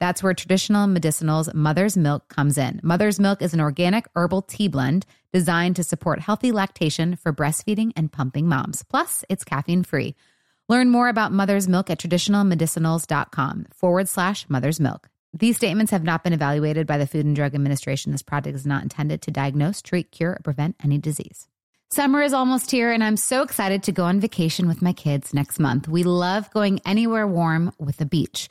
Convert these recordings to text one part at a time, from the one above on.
That's where traditional medicinals Mother's Milk comes in. Mother's Milk is an organic herbal tea blend designed to support healthy lactation for breastfeeding and pumping moms. Plus, it's caffeine free. Learn more about mother's milk at traditionalmedicinals.com forward slash mother's milk. These statements have not been evaluated by the Food and Drug Administration. This product is not intended to diagnose, treat, cure, or prevent any disease. Summer is almost here, and I'm so excited to go on vacation with my kids next month. We love going anywhere warm with the beach.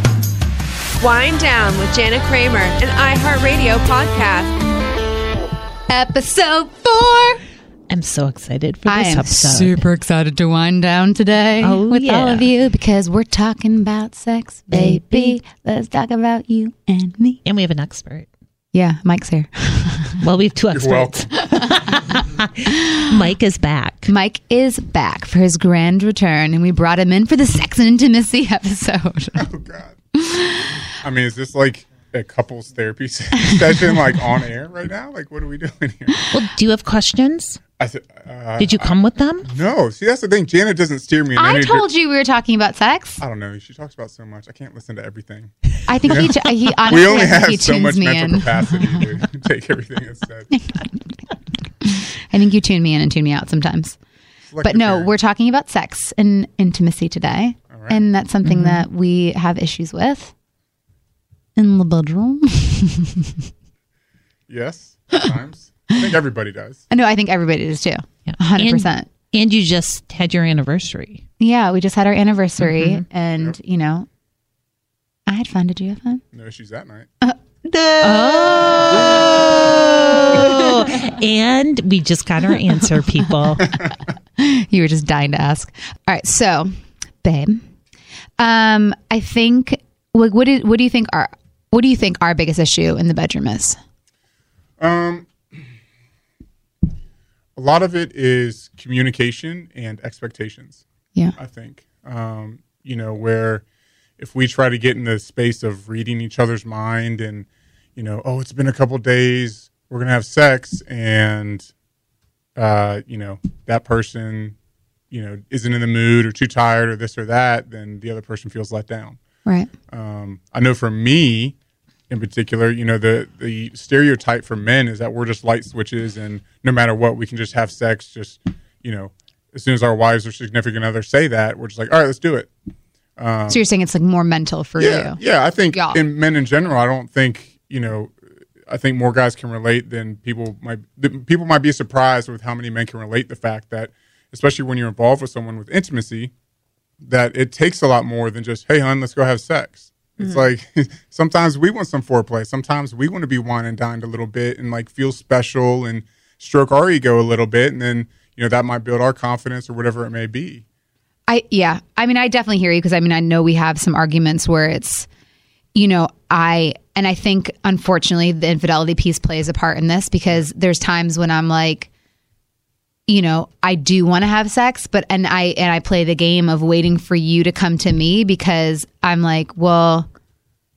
Whine Down with Jana Kramer, an iHeartRadio podcast. Episode four. I'm so excited for this I am episode. super excited to wind down today Oh, with all of you because we're talking about sex, baby. Let's talk about you and me. and we have an expert. Yeah, Mike's here. Well, we have two experts. Mike is back. Mike is back for his grand return, and we brought him in for the sex and intimacy episode. Oh God. I mean, is this like a couples therapy session, like on air right now? Like, what are we doing here? Well, do you have questions? I said, uh, Did you come with them? no. See, that's the thing. Janet doesn't steer me. In I any told you we were talking about sex. I don't know. She talks about so much. I can't listen to everything. I think he, he honestly we only have he so tunes much me mental in. capacity to take everything that's said. I think you tune me in and tune me out sometimes. Selective But no, hearing. we're talking about sex and intimacy today. Right. And that's something Mm-hmm. that we have issues with in the bedroom. yes. Sometimes I think everybody does. I know, I think everybody does too. Yeah. 100%. And, and you just had your anniversary. yeah, we just had our anniversary Mm-hmm. and, you know, I had fun. Did you have fun? No issues that night. Oh, and we just got our answer, people. You were just dying to ask. All right, so, babe, um, I think what what do, what do you think our what do you think our biggest issue in the bedroom is? Um, a lot of it is communication and expectations. Yeah. I think. Um, you know, where if we try to get in the space of reading each other's mind and, you know, oh, it's been a couple days, we're going to have sex, and, uh, you know, that person, you know, isn't in the mood or too tired or this or that, then the other person feels let down. Right. Um, I know for me, in particular, you know, the the stereotype for men is that we're just light switches, and no matter what, we can just have sex. Just you know, as soon as our wives or significant others say that, we're just like, all right, let's do it. so you're saying it's like more mental for Yeah, you. yeah. I think Yeah. in men in general, I don't think you know. I think more guys can relate than people might. People might be surprised with how many men can relate the fact that, especially when you're involved with someone with intimacy, that it takes a lot more than just, hey, hon, let's go have sex. It's mm-hmm. like sometimes we want some foreplay. Sometimes we want to be wine and dined a little bit and like feel special and stroke our ego a little bit, and then you know that might build our confidence or whatever it may be. I yeah. I mean, I definitely hear you because I mean, I know we have some arguments where it's you know, I and I think unfortunately the infidelity piece plays a part in this because there's times when I'm like you know, I do want to have sex, but and I and I play the game of waiting for you to come to me because I'm like, well,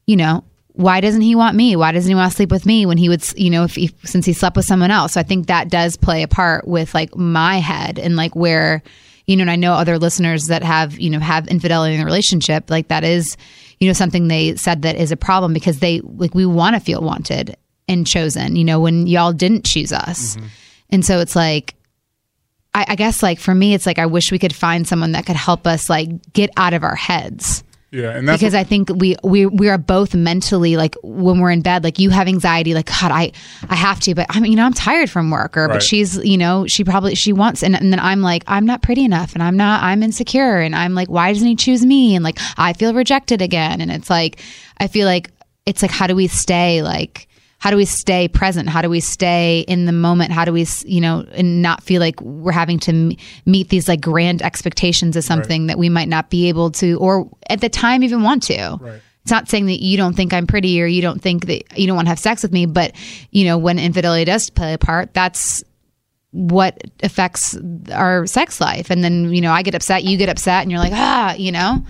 you know, why doesn't he want me? Why doesn't he want to sleep with me when he would, you know, if he, since he slept with someone else? So I think that does play a part with like my head and like where, you know, and I know other listeners that have, you know, have infidelity in the relationship. Like that is, you know, something they said that is a problem because they like we want to feel wanted and chosen. You know, when y'all didn't choose us, mm-hmm. and so it's like I, I guess like for me, it's like I wish we could find someone that could help us like get out of our heads. Yeah, and that's because I think we we we are both mentally like when we're in bed, like you have anxiety, like God, I I have to, but I mean, you know, I'm tired from work, or Right. but she's, you know, she probably she wants, and, and then I'm like, I'm not pretty enough, and I'm not, I'm insecure, and I'm like, why doesn't he choose me? And like, I feel rejected again, and it's like, I feel like it's like, how do we stay like how do we stay present? How do we stay in the moment? How do we you know and not feel like we're having to m- meet these like grand expectations of something that we might not be able to or at the time even want to. Right. it's not saying that you don't think i'm pretty or you don't think that you don't want to have sex with me but you know when infidelity does play a part that's what affects our sex life. And then you know i get upset you get upset and you're like ah you know?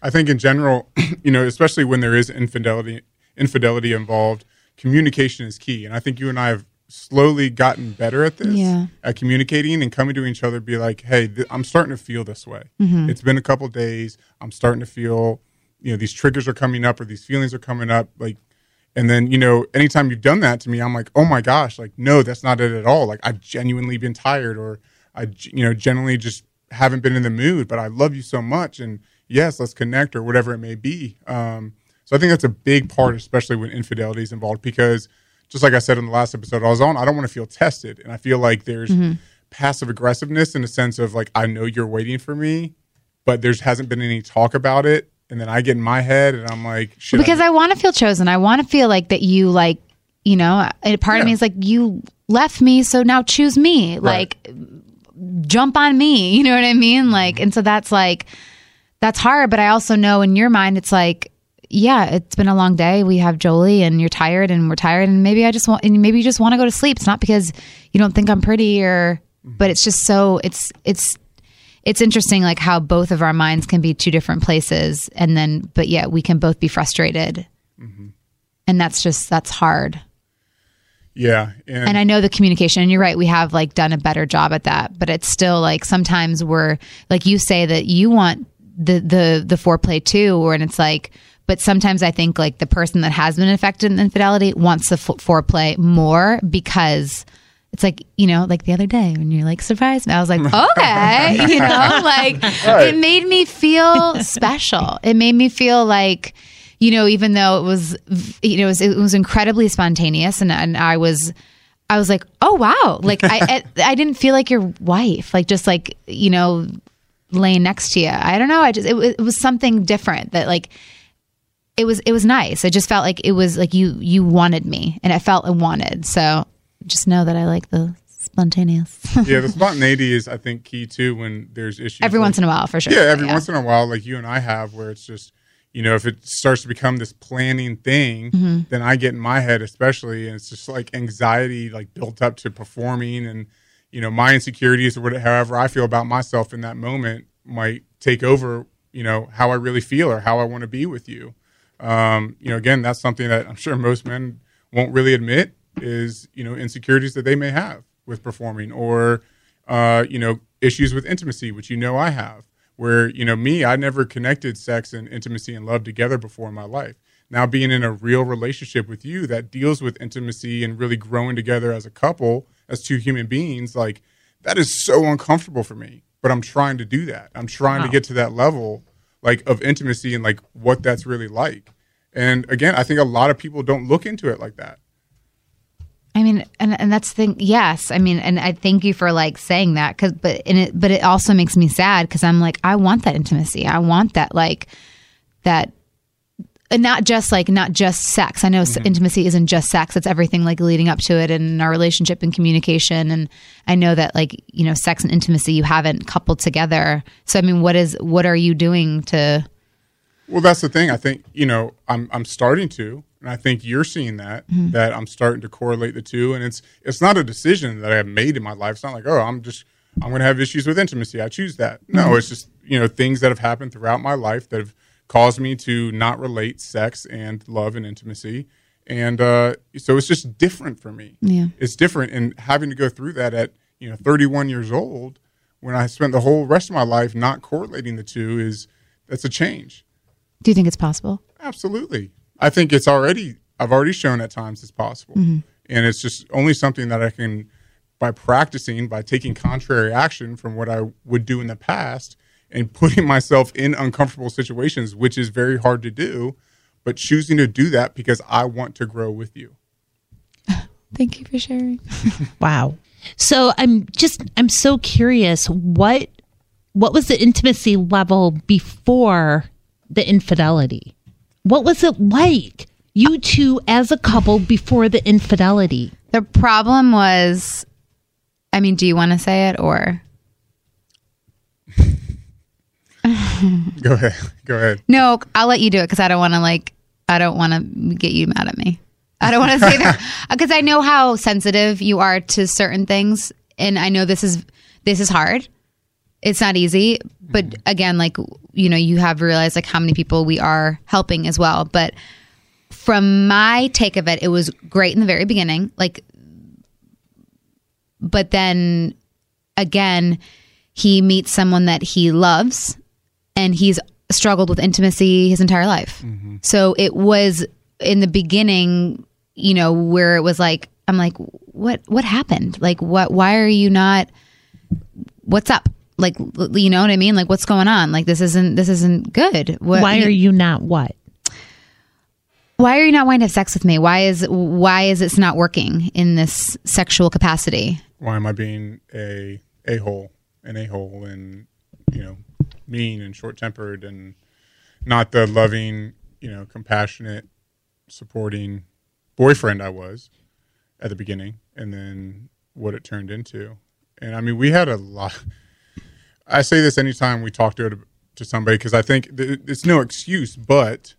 I think in general, you know, especially when there is infidelity infidelity involved, communication is key. And I think you and I have slowly gotten better at this, Yeah. at communicating and coming to each other, be like, hey, th- I'm starting to feel this way. Mm-hmm. It's been a couple days. I'm starting to feel, you know, these triggers are coming up or these feelings are coming up. Like, and then, you know, anytime you've done that to me, I'm like, oh my gosh, like, no, that's not it at all. Like, I've genuinely been tired or i you know, generally just haven't been in the mood, but I love you so much. And yes, let's connect or whatever it may be. Um, so I think that's a big part, especially when infidelity is involved, because just like I said in the last episode I was on, I don't want to feel tested. And I feel like there's mm-hmm. passive aggressiveness in the sense of like, I know you're waiting for me, but there's hasn't been any talk about it. And then I get in my head and I'm like, shit. because I want to feel chosen. I want to feel like that you like, you know, a part of me is like you left me, so now choose me. Like jump on me. You know what I mean? Like, and so that's like that's hard. But I also know in your mind, it's like, yeah, it's been a long day. We have Jolie, and you're tired, and we're tired, and maybe I just want, and maybe you just want to go to sleep. It's not because you don't think I'm pretty, or, mm-hmm. but it's just so it's it's it's interesting like how both of our minds can be two different places and then but yet we can both be frustrated mm-hmm. and that's just that's hard yeah. And, and i know the communication and you're right we have like done a better job at that but it's still like sometimes we're like you say that you want the the the foreplay too or and it's like but sometimes i think like the person that has been affected in infidelity wants the f- foreplay more because it's like you know like the other day when you're like surprised. Me i was like okay you know like it made me feel special. It made me feel like you know even though it was you know it was, it was incredibly spontaneous and, and i was i was like oh wow. Like i I didn't feel like your wife like just like you know laying next to you. I don't know. I just it, it was something different that like it was it was nice i just felt like it was like you you wanted me and i felt wanted so just know that i like the spontaneous yeah, the spontaneity is, I think, key too when there's issues. every like- once in a while for sure Yeah, every once in a while, like you and I have, where it's just, you know, if it starts to become this planning thing, Mm-hmm. then I get in my head, especially, and it's just like anxiety, like built up to performing, and you know, my insecurities or whatever, however I feel about myself in that moment might take over, you know, how I really feel or how I want to be with you. Um, you know, again, that's something that I'm sure most men won't really admit is, you know, insecurities that they may have with performing or, uh, you know, issues with intimacy, which you know I have, where, you know, me, I never connected sex and intimacy and love together before in my life. Now being in a real relationship with you that deals with intimacy and really growing together as a couple, as two human beings, like that is so uncomfortable for me. But I'm trying to do that. I'm trying to get to that level like of intimacy and like what that's really like. And again, I think a lot of people don't look into it like that. I mean, and and that's the thing. Yes, I mean, and I thank you for like saying that because, but and it, but it also makes me sad because I'm like, I want that intimacy. I want that like that, and not just like not just sex. I know s mm-hmm. intimacy isn't just sex; it's everything like leading up to it and our relationship and communication. And I know that like you know, sex and intimacy you haven't coupled together. So I mean, what is what are you doing to? Well, that's the thing. I think you know I'm I'm starting to, and I think you're seeing that mm-hmm. that I'm starting to correlate the two, and it's it's not a decision that I have made in my life. It's not like oh I'm just I'm going to have issues with intimacy. I choose that. No, mm-hmm. it's just you know things that have happened throughout my life that have caused me to not relate sex and love and intimacy, and uh, so it's just different for me. Yeah. it's different, and having to go through that at you know 31 years old, when I spent the whole rest of my life not correlating the two, is that's a change. Do you think it's possible? Absolutely. I think it's already, I've already shown at times it's possible. And it's just only something that I can, by practicing, by taking contrary action from what I would do in the past and putting myself in uncomfortable situations, which is very hard to do, but choosing to do that because I want to grow with you. Thank you for sharing. Wow. So I'm just I'm so curious what what was the intimacy level before the infidelity? What was it like? You two as a couple before the infidelity. The problem was, I mean, do you want to say it or? Go ahead. Go ahead. No, I'll let you do it because I don't want to like. I don't want to get you mad at me. I don't want to say that because I know how sensitive you are to certain things, and I know this is this is hard. It's not easy, but mm-hmm. again, like you know, you have realized like how many people we are helping as well. But from my take of it, it was great in the very beginning, like, but then again, he meets someone that he loves and he's struggled with intimacy his entire life. Mm-hmm. So it was in the beginning, you know, where it was like, I'm like, what, what happened? Like, what, why are you not, what's up? Like, you know what I mean? Like, what's going on? Like, this isn't, this isn't good. What, Why are you not what? why are you not wanting to have sex with me? Why is, why is it not working in this sexual capacity? Why am I being a a hole, an a hole, and you know, mean and short tempered, and not the loving, you know, compassionate, supporting boyfriend I was at the beginning, and then what it turned into. And I mean, we had a lot. I say this anytime we talk to to somebody because I think th- it's no excuse, but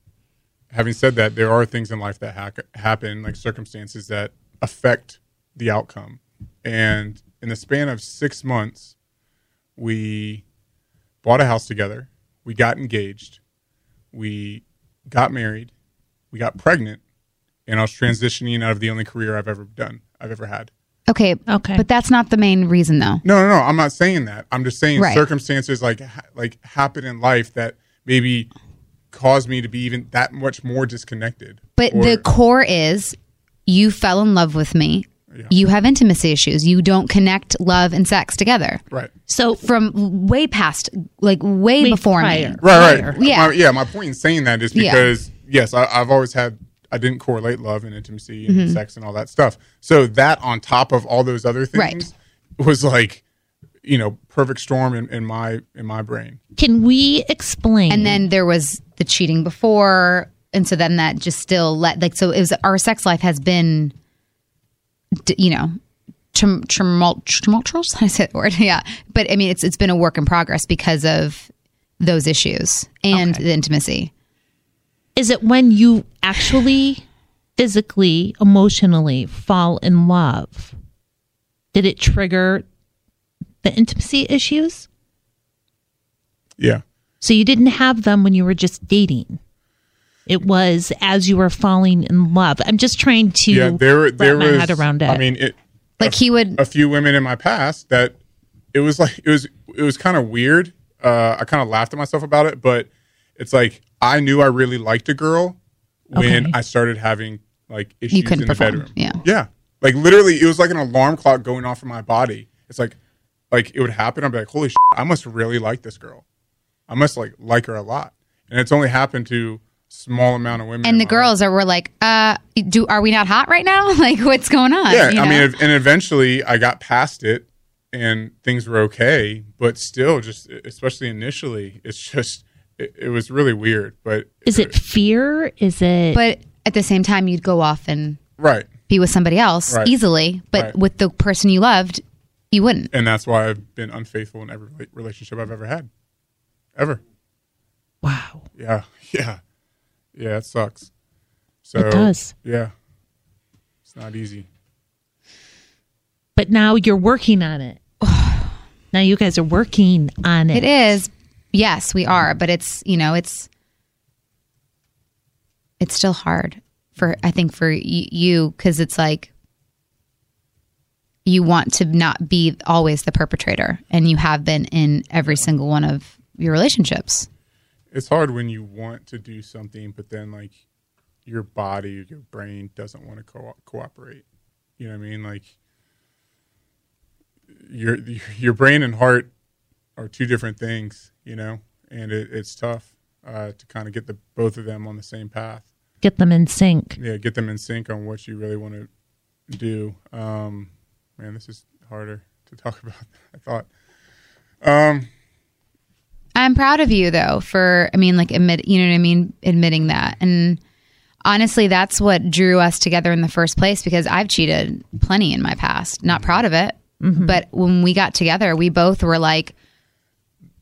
having said that, there are things in life that ha- happen, like circumstances that affect the outcome. And in the span of six months, we bought a house together, we got engaged, we got married, we got pregnant, and I was transitioning out of the only career I've ever done, I've ever had. Okay. Okay. But that's not the main reason though. No, no, no. I'm not saying that. I'm just saying Right. circumstances like ha- like happen in life that maybe cause me to be even that much more disconnected. But Or- the core is you fell in love with me. You have intimacy issues. You don't connect love and sex together. right, So From way past, like way, Way before prior. me. right, right. Yeah. my, yeah. My point in saying that is Yeah. because yes, I, I've always had. I didn't correlate love and intimacy and Mm-hmm. sex and all that stuff. So that on top of all those other things Right. things was like, you know, perfect storm in, in my in my brain. can we explain And then there was the cheating before. And so then that just still let, like, so it was our sex life has been, d- you know, tumult- tumultuous. I said the word. Yeah. But I mean, it's, it's been a work in progress because of those issues and the intimacy. is it when you actually physically, emotionally fall in love? Did it trigger the intimacy issues? Yeah. So you didn't have them when you were just dating. It was as you were falling in love. I'm just trying to Yeah. There, there wrap my was. head around it. I mean, it. Like he would, a few women in my past that it was like it was it was kind of weird. Uh, I kind of laughed at myself about it, but it's like I knew I really liked a girl when Okay. I started having like issues couldn't in the perform, bedroom. yeah. yeah, like literally, it was like an alarm clock going off in my body. It's like like it would happen. I'd be like, holy shit, I must really like this girl. I must like like her a lot, and it's only happened to small amount of women. and the my life. girls are were like, uh, do are we not hot right now? like, what's going on? yeah You i know? mean and eventually i got past it and things were okay but still just especially initially it's just it, it was really weird but is it fear? Is it but at the same time, you'd go off and right be with somebody else Right. easily, but Right. with the person you loved, you wouldn't. and that's why i've been unfaithful in every relationship i've ever had ever Wow. Yeah, yeah, yeah. It sucks. So It does. Yeah, it's not easy. But now you're working on it. now you guys are working on it. It is. Yes, we are, but it's, you know, it's it's still hard for I think for y- you cuz it's like you want to not be always the perpetrator and you have been in every single one of your relationships. It's hard when you want to do something, but then like your body, your brain doesn't want to co- cooperate. You know what I mean? Like your your brain and heart are two different things, you know, and it, it's tough uh, to kind of get the both of them on the same path. Get them in sync. Yeah, get them in sync on what you really want to do. Um, man, this is harder to talk about. I thought. Um, I'm proud of you though for I mean like admit you know what I mean? Admitting that. And honestly that's what drew us together in the first place because I've cheated plenty in my past. Not proud of it mm-hmm. but when we got together we both were like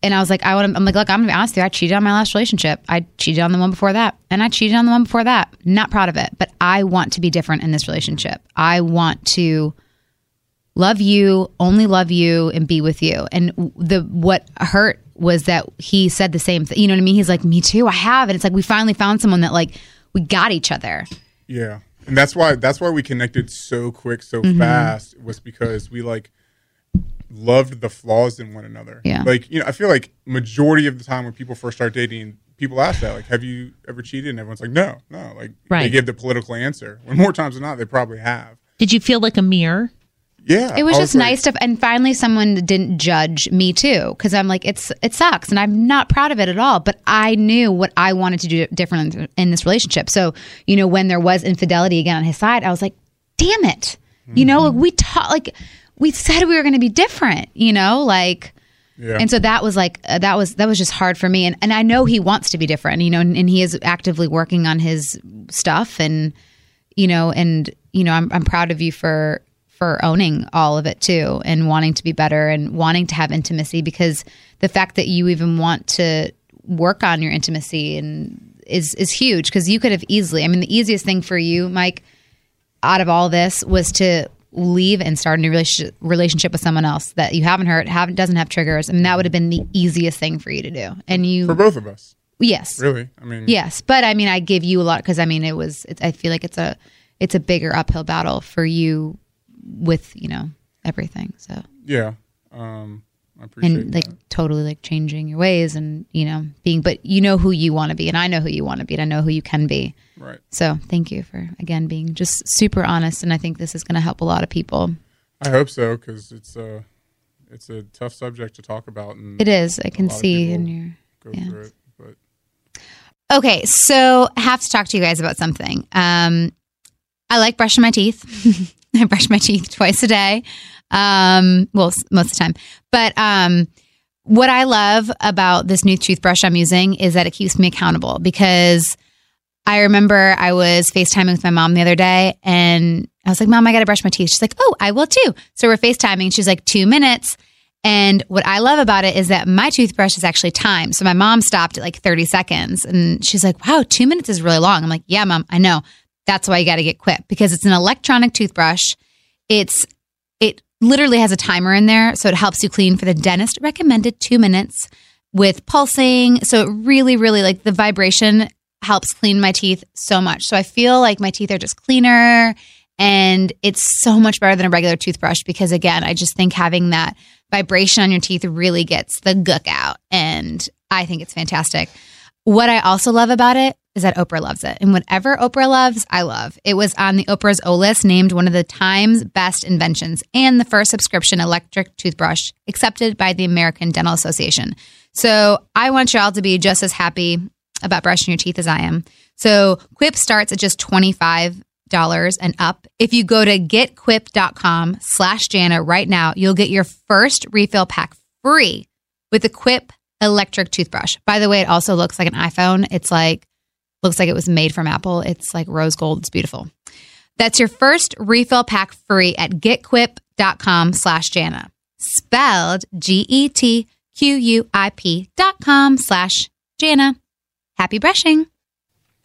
and I was like I want I'm like look I'm gonna be honest with you I cheated on my last relationship. I cheated on the one before that and I cheated on the one before that. Not proud of it but I want to be different in this relationship. I want to love you, only love you, and be with you. And the what hurt was that he said the same thing. You know what I mean? He's like, me too. I have, and it's like we finally found someone that like we got each other. Yeah, and that's why that's why we connected so quick, so Mm-hmm. fast. Was because we like loved the flaws in one another. Yeah. like you know, I feel like majority of the time when people first start dating, people ask that, like, "Have you ever cheated?" And everyone's like, "No, no." Like right. they give the political answer. When more times than not, they probably have. Did you feel like a mirror? Yeah, It was just nice to, and finally someone didn't judge me too, because I'm like, it's it sucks, and I'm not proud of it at all. But I knew what I wanted to do different in, in this relationship. So you know, when there was infidelity again on his side, I was like, damn it, you know, we taught like we said we were going to be different, you know, like. Yeah. And so that was like uh, that was that was just hard for me, and and I know he wants to be different, you know, and, and he is actively working on his stuff, and you know, and you know, I'm I'm proud of you for for owning all of it too, and wanting to be better, and wanting to have intimacy, because the fact that you even want to work on your intimacy and is is huge, because you could have easily, I mean, the easiest thing for you, Mike, out of all this was to leave and start a new relationship, with someone else that you haven't hurt, haven't doesn't have triggers. I mean, that would have been the easiest thing for you to do. And you, for both of us. yes, Really, I mean, yes, but I mean, I give you a lot because I mean, it was. It's, I feel like it's a, it's a bigger uphill battle for you with you know everything. So yeah. Um, I appreciate and like that. totally like changing your ways and you know being, but you know who you want to be, and I know who you want to be, and I know who you can be. Right. So thank you for again being just super honest, and I think this is going to help a lot of people. I hope so because it's a it's a tough subject to talk about, and It is. I can see in your. go yeah. through it. But Okay, so I have to talk to you guys about something. Um, I like brushing my teeth. I brush my teeth twice a day. Um, well, most of the time. But um, what I love about this new toothbrush I'm using is that it keeps me accountable because I remember I was FaceTiming with my mom the other day and I was like, Mom, I got to brush my teeth. She's like, Oh, I will too. So we're FaceTiming. She's like, Two minutes. And what I love about it is that my toothbrush is actually timed. So my mom stopped at like 30 seconds and she's like, wow, two minutes is really long. I'm like, yeah, mom, I know. That's why you got to get Quip because it's an electronic toothbrush. It's, it literally has a timer in there. So it helps you clean for the dentist recommended two minutes with pulsing. So it really, really like the vibration helps clean my teeth so much. So I feel like my teeth are just cleaner and it's so much better than a regular toothbrush because again, I just think having that vibration on your teeth really gets the gook out and I think it's fantastic. What I also love about it is that Oprah loves it. And whatever Oprah loves, I love. It was on the Oprah's O list, named one of the Time's best inventions and the first subscription electric toothbrush accepted by the American Dental Association. So I want y'all to be just as happy about brushing your teeth as I am. So Quip starts at just $25 and up. If you go to getquip.com slash Jana right now, you'll get your first refill pack free with the Quip electric toothbrush. By the way, it also looks like an iPhone. It's like, looks like it was made from Apple. It's like rose gold. It's beautiful. That's your first refill pack free at getquip.com slash Jana. Spelled G E T Q U I P dot com slash Jana. Happy brushing.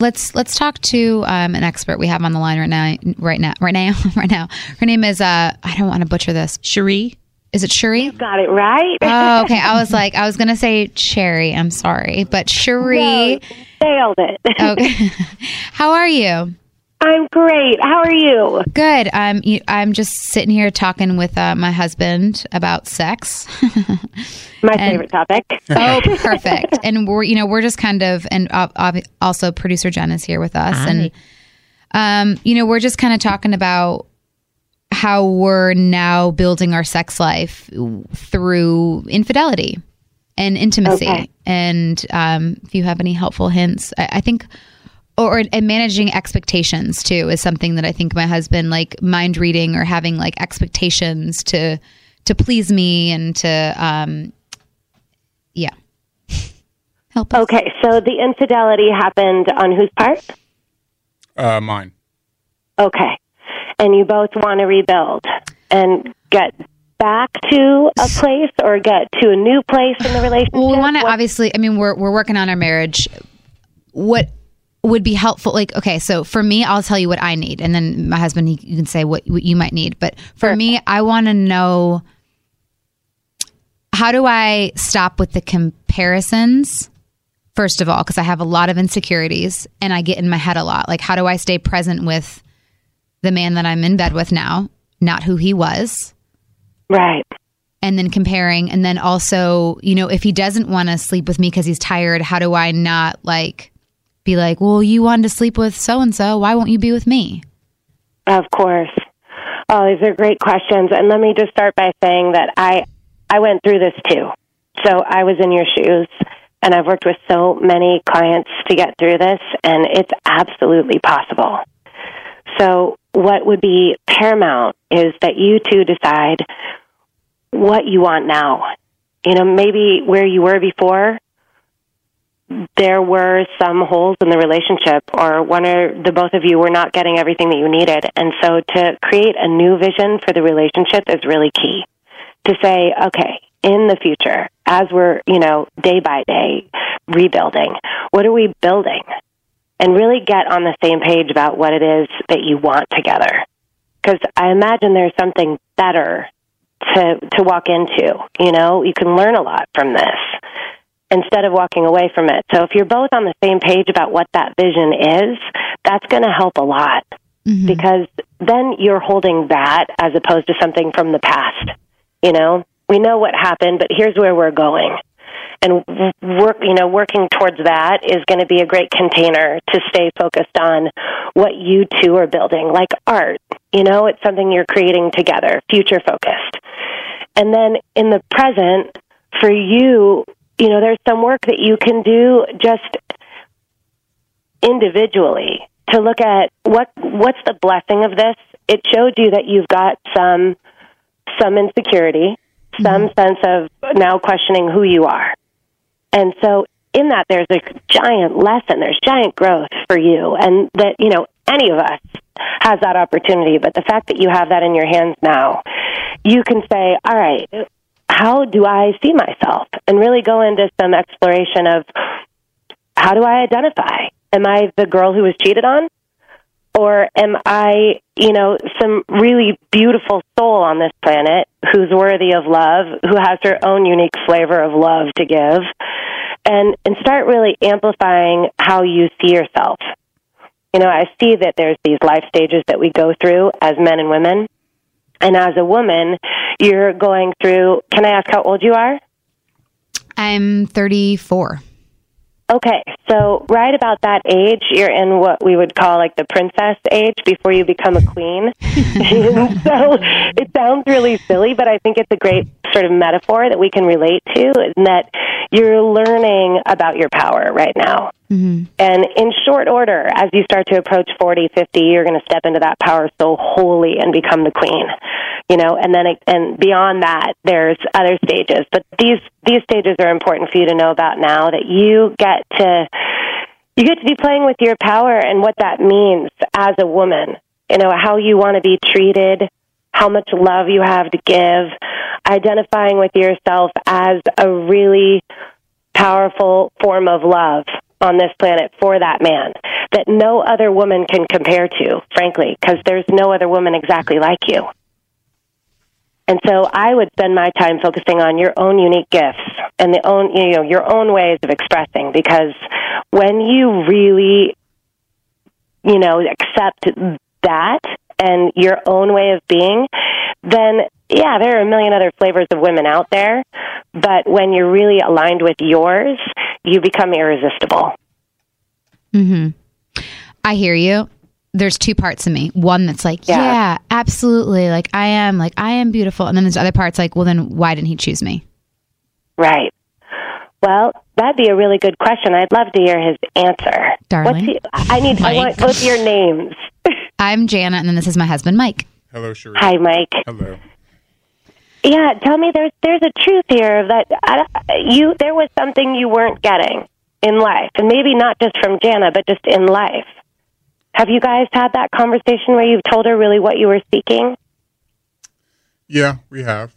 Let's let's talk to um, an expert we have on the line right now. Right now, right now, right now. Her name is uh, I don't want to butcher this. Cherie? Is it Cherie? Got it right. Oh, okay. I was like, I was gonna say Cherry. I'm sorry, but Cherie. failed it. Okay. How are you? I'm great. How are you? Good. I'm. I'm just sitting here talking with uh, my husband about sex. My favorite topic. oh, perfect. And we're, you know, we're just kind of, and ob- ob- also producer Jen is here with us, and um, you know, we're just kind of talking about how we're now building our sex life through infidelity and intimacy. Okay. And um, if you have any helpful hints, I, I think, or and managing expectations too is something that I think my husband like mind reading or having like expectations to to please me and to um, yeah, help us. Okay, so the infidelity happened on whose part? Uh, mine. Okay. And you both want to rebuild and get back to a place or get to a new place in the relationship? Well, we want to obviously. I mean, we're we're working on our marriage. What would be helpful? Like, okay, so for me, I'll tell you what I need, and then my husband, he, you can say what, what you might need. But for me, I want to know how do I stop with the comparisons. First of all, because I have a lot of insecurities and I get in my head a lot. Like, how do I stay present with the man that I'm in bed with now, not who he was? Right. and then comparing and then also you know if he doesn't want to sleep with me because he's tired how do i not like be like well you wanted to sleep with so and so why won't you be with me Of course. Oh, these are great questions. And let me just start by saying that I I went through this too. So I was in your shoes and I've worked with so many clients to get through this and it's absolutely possible. So what would be paramount is that you two decide what you want now. You know, maybe where you were before there were some holes in the relationship or one or the both of you were not getting everything that you needed. And so to create a new vision for the relationship is really key. To say, okay, in the future, as we're, you know, day by day rebuilding, what are we building? And really get on the same page about what it is that you want together. Because I imagine there's something better to to walk into. You know, you can learn a lot from this instead of walking away from it. So if you're both on the same page about what that vision is, that's going to help a lot mm-hmm. because then you're holding that as opposed to something from the past. You know, we know what happened, but here's where we're going. And work, you know, working towards that is going to be a great container to stay focused on what you two are building, like art. You know, it's something you're creating together, future focused. And then in the present, for you, you know, there's some work that you can do just individually to look at what what's the blessing of this. It showed you that you've got some some insecurity, some mm-hmm. sense of now questioning who you are. And so in that there's a giant lesson, there's giant growth for you and that, you know, any of us has that opportunity, but the fact that you have that in your hands now, you can say, all right, how do I see myself? And really go into some exploration of how do I identify? Am I the girl who was cheated on? Or am I, you know, some really beautiful soul on this planet who's worthy of love, who has her own unique flavor of love to give? And and start really amplifying how you see yourself. You know, I see that there's these life stages that we go through as men and women. And as a woman, you're going through, can I ask how old you are? i'm 34 Okay, so right about that age, you're in what we would call like the princess age before you become a queen. So it sounds really silly, but I think it's a great sort of metaphor that we can relate to, in that you're learning about your power right now. Mm-hmm. And in short order, as you start to approach 40, 50, you're going to step into that power so wholly and become the queen. You know, and then it, and beyond that, there's other stages. But these these stages are important for you to know about now that you get to you get to be playing with your power and what that means as a woman. You know, how you want to be treated, how much love you have to give, identifying with yourself as a really powerful form of love on this planet for that man that no other woman can compare to, frankly, because there's no other woman exactly like you. And so I would spend my time focusing on your own unique gifts and the own, you know, your own ways of expressing because when you really, you know, accept that and your own way of being, then yeah, there are a million other flavors of women out there, but when you're really aligned with yours, you become irresistible. Mhm. I hear you. There's two parts of me. One that's like, Yeah. yeah. absolutely. Like I am, like I am beautiful. And then there's other parts like, well then why didn't he choose me? Right. Well, that'd be a really good question. I'd love to hear his answer. Darling. What's he, I need. I want both your names. I'm Jana and then this is my husband Mike. Hello, Sheree. Hi, Mike. Hello. Yeah, tell me. There's there's a truth here that I, you there was something you weren't getting in life, and maybe not just from Jana, but just in life. Have you guys had that conversation where you've told her really what you were seeking? Yeah, we have.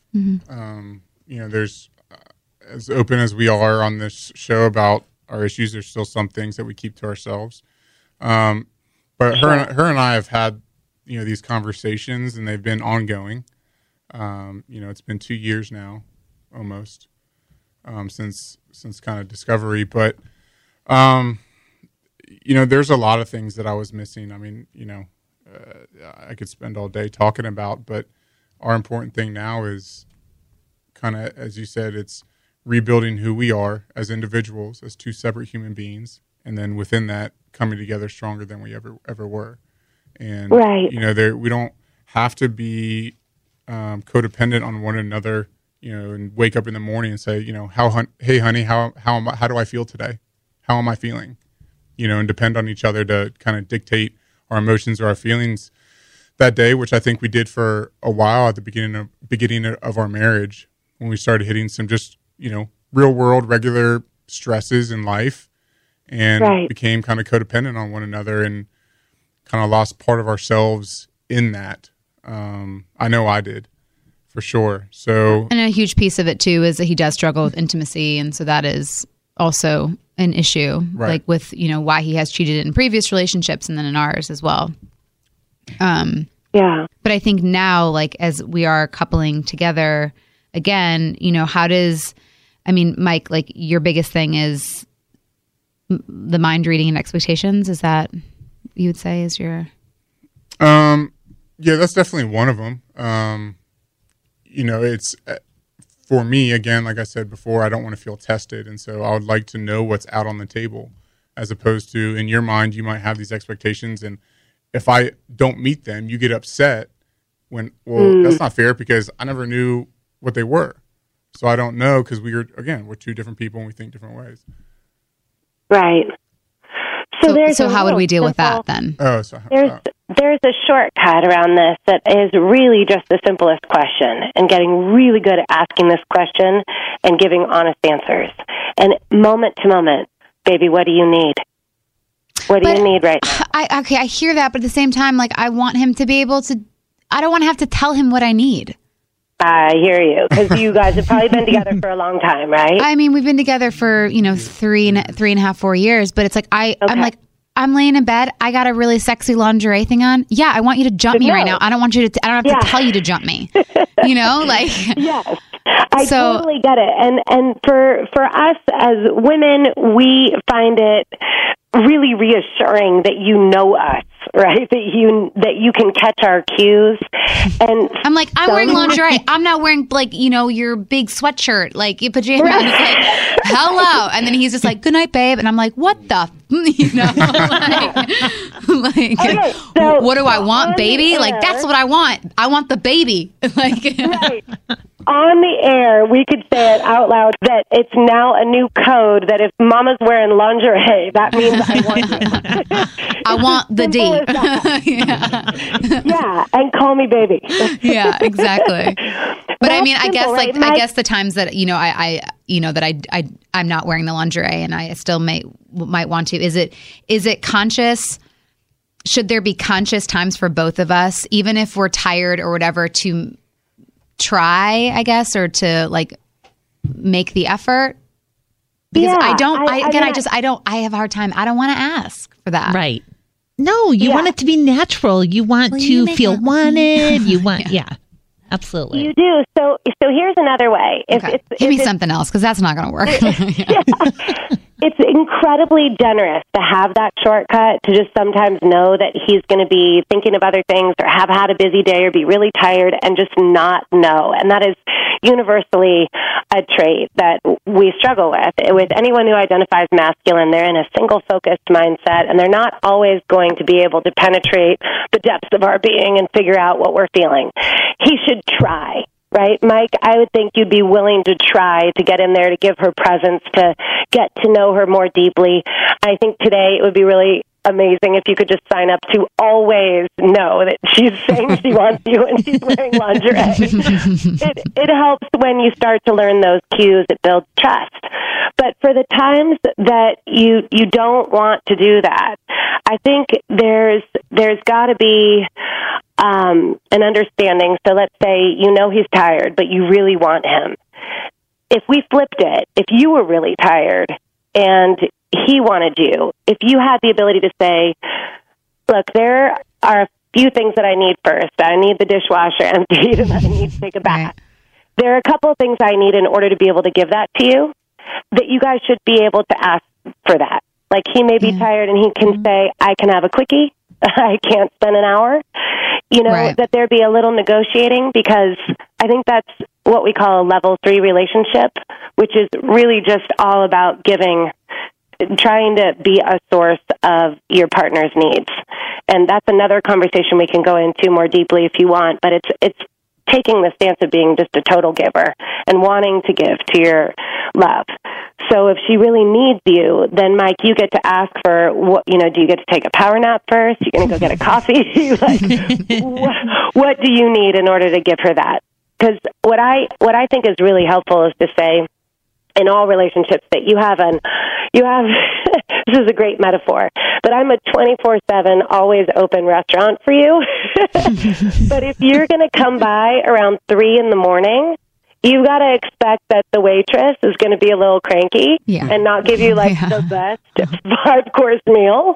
Um, you know, there's uh, as open as we are on this show about our issues. There's still some things that we keep to ourselves. Um, but her, and, her and I have had you know these conversations, and they've been ongoing. Um, you know, it's been two years now, almost um, since since kind of discovery. But um, you know, there's a lot of things that I was missing. I mean, you know, uh, I could spend all day talking about, but our important thing now is kind of, as you said, it's rebuilding who we are as individuals, as two separate human beings, and then within that, coming together stronger than we ever ever were. And Right. you know, there we don't have to be um, codependent on one another. You know, and wake up in the morning and say, you know, how hun- hey honey, how how am I, how do I feel today? How am I feeling? You know, and depend on each other to kind of dictate our emotions or our feelings that day, which I think we did for a while at the beginning of beginning of our marriage when we started hitting some just you know real world regular stresses in life and Right. became kind of codependent on one another and kind of lost part of ourselves in that. Um, I know I did for sure. So And a huge piece of it too is that he does struggle with intimacy, and so that is also an issue, Right. like with you know why he has cheated in previous relationships and then in ours as well. Um, Yeah. but I think now, like as we are coupling together again, you know, how does I mean, Mike, like your biggest thing is m- the mind reading and expectations. Is that you would say is your Um, yeah, that's definitely one of them. Um, you know, it's uh, for me again, like I said before, I don't want to feel tested, and so I would like to know what's out on the table, as opposed to in your mind you might have these expectations, and if I don't meet them, you get upset. When well, that's not fair because I never knew what they were, so I don't know because we are again we're two different people and we think different ways. Right. So, so, there's so how would we deal with that then? Oh, so There's uh, there's a shortcut around this that is really just the simplest question and getting really good at asking this question and giving honest answers. And moment to moment, baby, what do you need? What do But- you need right now? I okay, I hear that, but at the same time, like I want him to be able to. I don't want to have to tell him what I need. I hear you because you guys have probably been together for a long time, right? I mean, we've been together for you know three and three and a half, four years, but it's like I, I'm like. I'm laying in bed. I got a really sexy lingerie thing on. Yeah, I want you to jump me right now. I don't want you to. I don't have Yeah. to tell you to jump me. You know, like Yes, I So- totally get it. And and for for us as women, we find it really reassuring that you know us, right? That you that you can catch our cues. And I'm like I'm So- wearing lingerie. I'm not wearing like you know your big sweatshirt, like your pajamas. It's like hello, and then he's just like good night, babe, and I'm like what the, f-" you know, like, like Okay, so- what do I want, baby? Like that's what I want. I want the baby. Like right. On the air, we could say it out loud that it's now a new code that if Mama's wearing lingerie, that means I want you. I want the D. Yeah. yeah, and call me baby. yeah, exactly. But I mean, I guess simple, like right? I guess the times that you know I, I you know that I I I'm not wearing the lingerie and I still may might want to. Is it is it conscious? Should there be conscious times for both of us, even if we're tired or whatever, to try, I guess, or to like make the effort? because Yeah, I don't. I- I, I again, mean, I just I don't. I have a hard time. I don't want to ask for that. Right. No, you Yeah. want it to be natural. You want Will to you feel it- wanted. You want, yeah, absolutely. You do. So so here's another way. If Okay. it's, Give me something else because that's not going to work. it's incredibly generous to have that shortcut to just sometimes know that he's going to be thinking of other things or have had a busy day or be really tired and just not know. And that is universally a trait that we struggle with. With anyone who identifies masculine, they're in a single focused mindset and they're not always going to be able to penetrate the depths of our being and figure out what we're feeling. He should try right, Mike? I would think you'd be willing to try to get in there to give her presence, to get to know her more deeply. I think today it would be really amazing if you could just sign up to always know that she's saying she wants you and she's wearing lingerie. it, it helps when you start to learn those cues. It builds trust. But for the times that you you don't want to do that, I think there's there's got to be um, an understanding. So let's say you know he's tired, but you really want him. If we flipped it, if you were really tired and he wanted you, if you had the ability to say, look, there are a few things that I need first. I need the dishwasher emptied and I need to take a bath. There are a couple of things I need in order to be able to give that to you that you guys should be able to ask for that. Like he may be Yeah. tired and he can mm-hmm. say, I can have a quickie. I can't spend an hour. You know, Right. that there be a little negotiating because I think that's what we call a level three relationship, which is really just all about giving trying to be a source of your partner's needs. And that's another conversation we can go into more deeply if you want, but it's it's taking the stance of being just a total giver and wanting to give to your love. So if she really needs you, then Mike, you get to ask for what you know. Do you get to take a power nap first? You're going to go get a coffee. like, what, what do you need in order to give her that? Because what I what I think is really helpful is to say, in all relationships that you have an you have this is a great metaphor but i'm a 24/7 always open restaurant for you but if you're going to come by around 3 in the morning you've got to expect that the waitress is going to be a little cranky Yeah. and not give you like Yeah. the best five course meal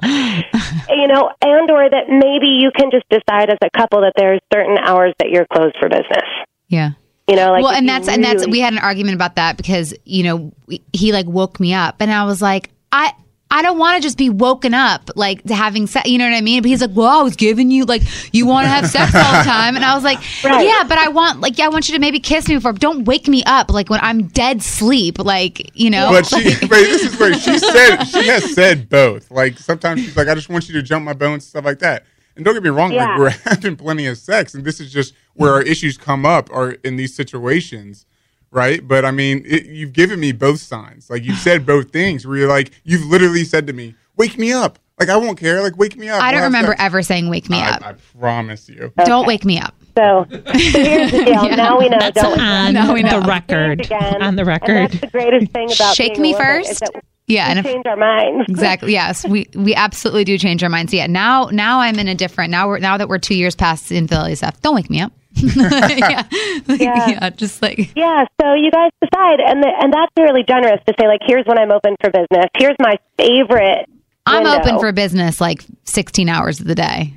you know and or that maybe you can just decide as a couple that there's certain hours that you're closed for business yeah. You know like well, and you that's and that's we had an argument about that because you know we- he like woke me up, and I was like, I. I don't want to just be woken up like to having sex. You know what I mean? But he's like, "Well, I was giving you like you want to have sex all the time," and I was like, Right. "Yeah, but I want like yeah, I want you to maybe kiss me before. Don't wake me up like when I'm dead sleep. Like you know." But she, but this is where she said she has said both. Like sometimes she's like, I just want you to jump my bones, and stuff like that. And don't get me wrong, Yeah. like we're having plenty of sex, and this is just where our issues come up are in these situations, right? But I mean, it, you've given me both signs. Like you've said both things. Where you're like, you've literally said to me, "Wake me up." Like I won't care. Like wake me up. I don't have remember sex." ever saying "wake me I, up." I promise you. Don't wake me up. So, so here's the deal. Now we know. That's don't we? on Now we know. the record. Again. On the record. And record. that's the greatest thing about Shake me a is first. Yeah, we and if, change our minds. exactly yes we we absolutely do change our minds yeah now now i'm in a different now we're now that we're two years past the infidelity stuff don't wake me up yeah. Like, Yeah. yeah just like Yeah, so you guys decide, and the, and that's really generous to say like, here's when I'm open for business. Here's my favorite. i'm window. open for business like 16 hours of the day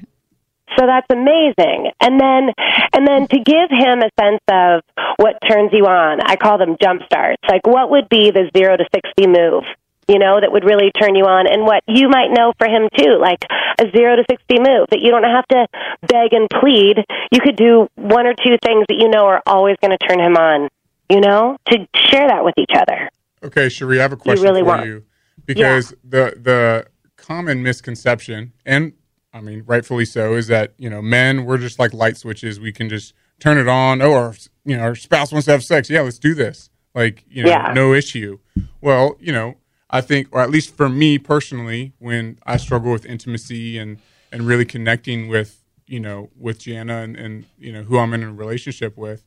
So that's amazing. And then and then to give him a sense of what turns you on, I call them jump starts. Like what would be the 0 to 60 move? You know, that would really turn you on and what you might know for him too, like a 0 to 60 move that you don't have to beg and plead. You could do one or two things that you know are always going to turn him on, you know, to share that with each other. Okay, Cherie, I have a question really for want- you because the the common misconception, and I mean rightfully so, is that you know men we're just like light switches. We can just turn it on. Oh, our you know our spouse wants to have sex. Yeah, let's do this. Like you know, Yeah. no issue. Well, you know, I think, or at least for me personally, when I struggle with intimacy and and really connecting with you know with Jana and, and you know who I'm in a relationship with,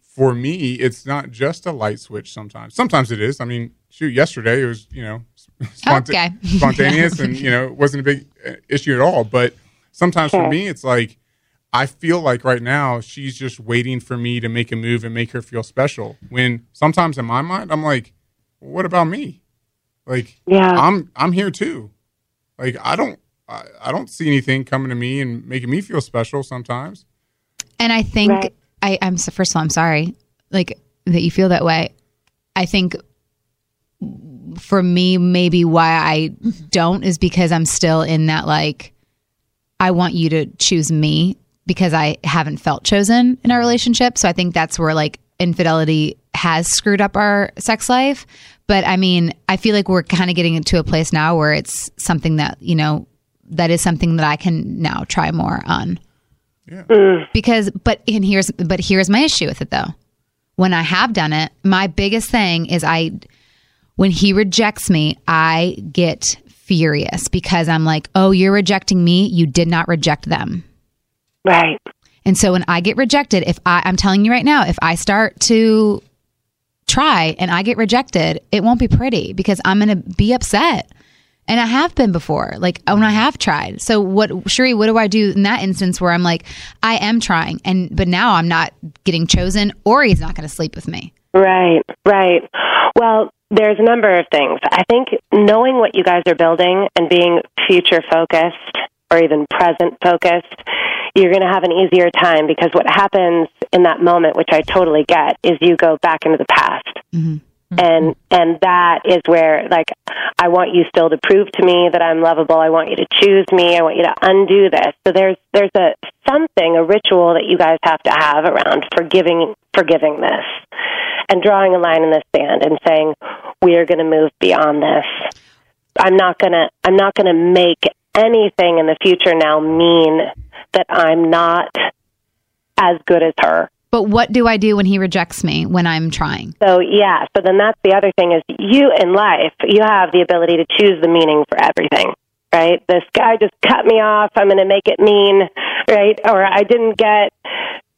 for me, it's not just a light switch. Sometimes, sometimes it is. I mean, shoot, yesterday it was you know sponta- Okay. spontaneous, and you know it wasn't a big uh, issue at all. But sometimes for me, it's like I feel like right now she's just waiting for me to make a move and make her feel special. When sometimes in my mind, I'm like, what about me? Like, Yeah. I'm I'm here too. Like, I don't I, I don't see anything coming to me and making me feel special sometimes. And I think Right. I, I'm so- first of all, I'm sorry, like that you feel that way. I think for me, maybe why I don't is because I'm still in that like I want you to choose me because I haven't felt chosen in our relationship. So I think that's where like infidelity has screwed up our sex life. But I mean, I feel like we're kind of getting into a place now where it's something that, you know, that is something that I can now try more on Yeah. because but and here's but here's my issue with it though when i have done it my biggest thing is i when he rejects me i get furious because i'm like oh you're rejecting me you did not reject them Right. and so when i get rejected if i i'm telling you right now if i start to try and i get rejected it won't be pretty because i'm going to be upset and I have been before, like oh, when I have tried. So what, Cherie, what do I do in that instance where I'm like, I am trying, and but now I'm not getting chosen, or he's not going to sleep with me. Right, right. Well, there's a number of things. I think knowing what you guys are building and being future focused or even present focused, you're going to have an easier time because what happens in that moment, which I totally get, is you go back into the past. Mm-hmm. And and that is where like I want you still to prove to me that I'm lovable. I want you to choose me. I want you to undo this. So there's there's a something a ritual that you guys have to have around forgiving forgiving this and drawing a line in the sand and saying we are going to move beyond this. I'm not going to I'm not going to make anything in the future now mean that I'm not as good as her. But what do I do when he rejects me when I'm trying? So yeah, so then that's the other thing is you in life, you have the ability to choose the meaning for everything. Right? This guy just cut me off. I'm going to make it mean, right? Or I didn't get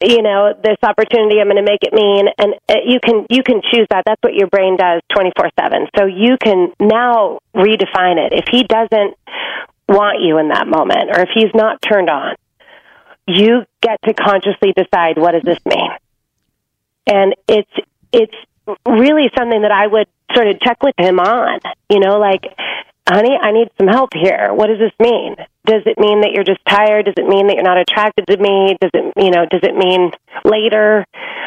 you know this opportunity i'm going to make it mean and uh, you can you can choose that that's what your brain does 24/7 so you can now redefine it if he doesn't want you in that moment or if he's not turned on you get to consciously decide what does this mean and it's it's really something that I would sort of check with him on. You know, like, honey, I need some help here. What does this mean? Does it mean that you're just tired? Does it mean that you're not attracted to me? Does it, you know, does it mean later?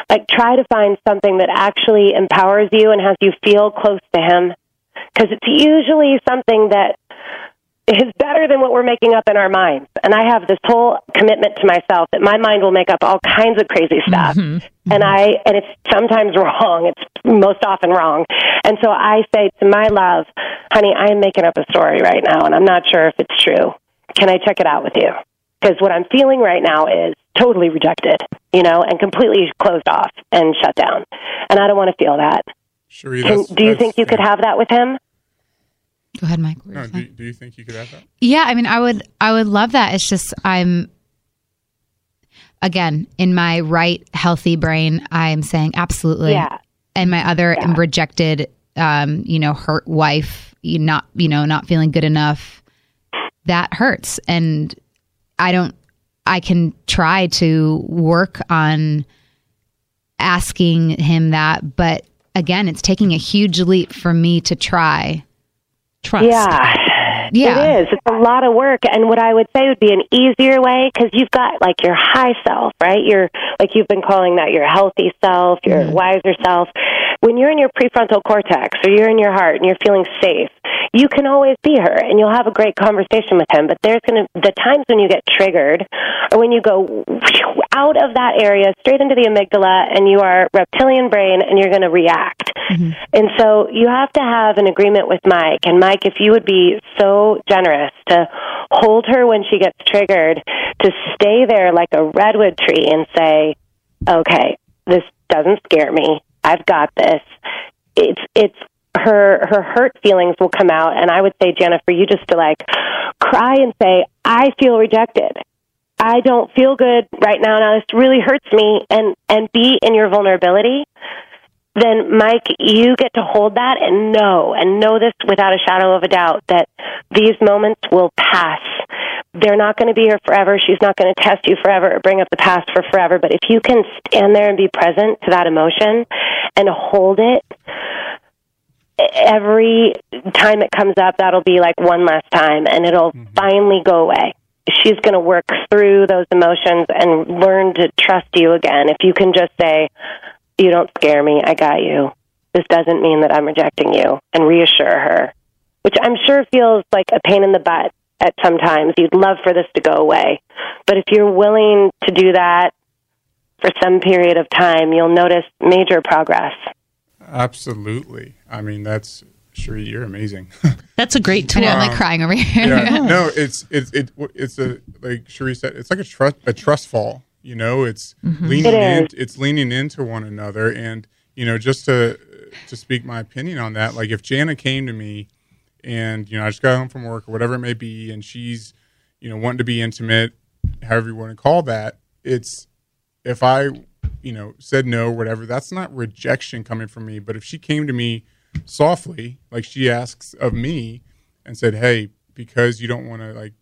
Like, try to find something that actually empowers you and has you feel close to him. Because it's usually something that is better than what we're making up in our minds. And I have this whole commitment to myself that my mind will make up all kinds of crazy mm-hmm. stuff. Mm-hmm. And I and it's sometimes wrong. It's most often wrong. And so I say to my love, honey, I am making up a story right now and I'm not sure if it's true. Can I check it out with you? Because what I'm feeling right now is totally rejected, you know, and completely closed off and shut down. And I don't want to feel that. Cherie, Can, do you that's- think you could have that with him? Go ahead, Mike. What were you No, do, do you think you could have that? Yeah, I mean, I would, I would love that. It's just I'm, again, in my right healthy brain, I'm saying absolutely. Yeah. And my other rejected, um, you know, hurt wife, you not, you know, not feeling good enough. That hurts, and I don't. I can try to work on asking him that, but again, it's taking a huge leap for me to try. Trust. Yeah. Yeah. It is. It's a lot of work. And what I would say would be an easier way because you've got like your high self, right? Your, like you've been calling that your healthy self, your mm-hmm. wiser self. When you're in your prefrontal cortex or you're in your heart and you're feeling safe, you can always be her and you'll have a great conversation with him. But there's going to, the times when you get triggered or when you go out of that area straight into the amygdala and you are reptilian brain and you're going to react. Mm-hmm. And so you have to have an agreement with Mike. And Mike, if you would be so generous to hold her when she gets triggered, to stay there like a redwood tree and say, okay, this doesn't scare me. I've got this. It's, it's, her her hurt feelings will come out and I would say Jennifer you just to like cry and say I feel rejected. I don't feel good right now now this really hurts me and and be in your vulnerability then Mike, you get to hold that and know and know this without a shadow of a doubt that these moments will pass. They're not going to be here forever. She's not going to test you forever or bring up the past for forever. But if you can stand there and be present to that emotion and hold it, every time it comes up, that'll be like one last time, and it'll mm-hmm. finally go away. She's going to work through those emotions and learn to trust you again. If you can just say, You don't scare me, I got you. This doesn't mean that I'm rejecting you, and reassure her, which I'm sure feels like a pain in the butt at sometimes. You'd love for this to go away. But if you're willing to do that for some period of time, you'll notice major progress. Absolutely. I mean, that's Cherie, you're amazing. That's a great I tool. know, I'm like crying over here. yeah. No, it's it's it, it's a like Cherie said, it's like a trust a trust fall. You know, it's mm-hmm. leaning it in, it's leaning into one another, and you know, just to to speak my opinion on that, like if Jana came to me, and you know, I just got home from work or whatever it may be, and she's you know wanting to be intimate, however you want to call that, it's if I you know said no or whatever, that's not rejection coming from me, but if she came to me softly, like she asks of me, and said, "Hey, because you don't want to like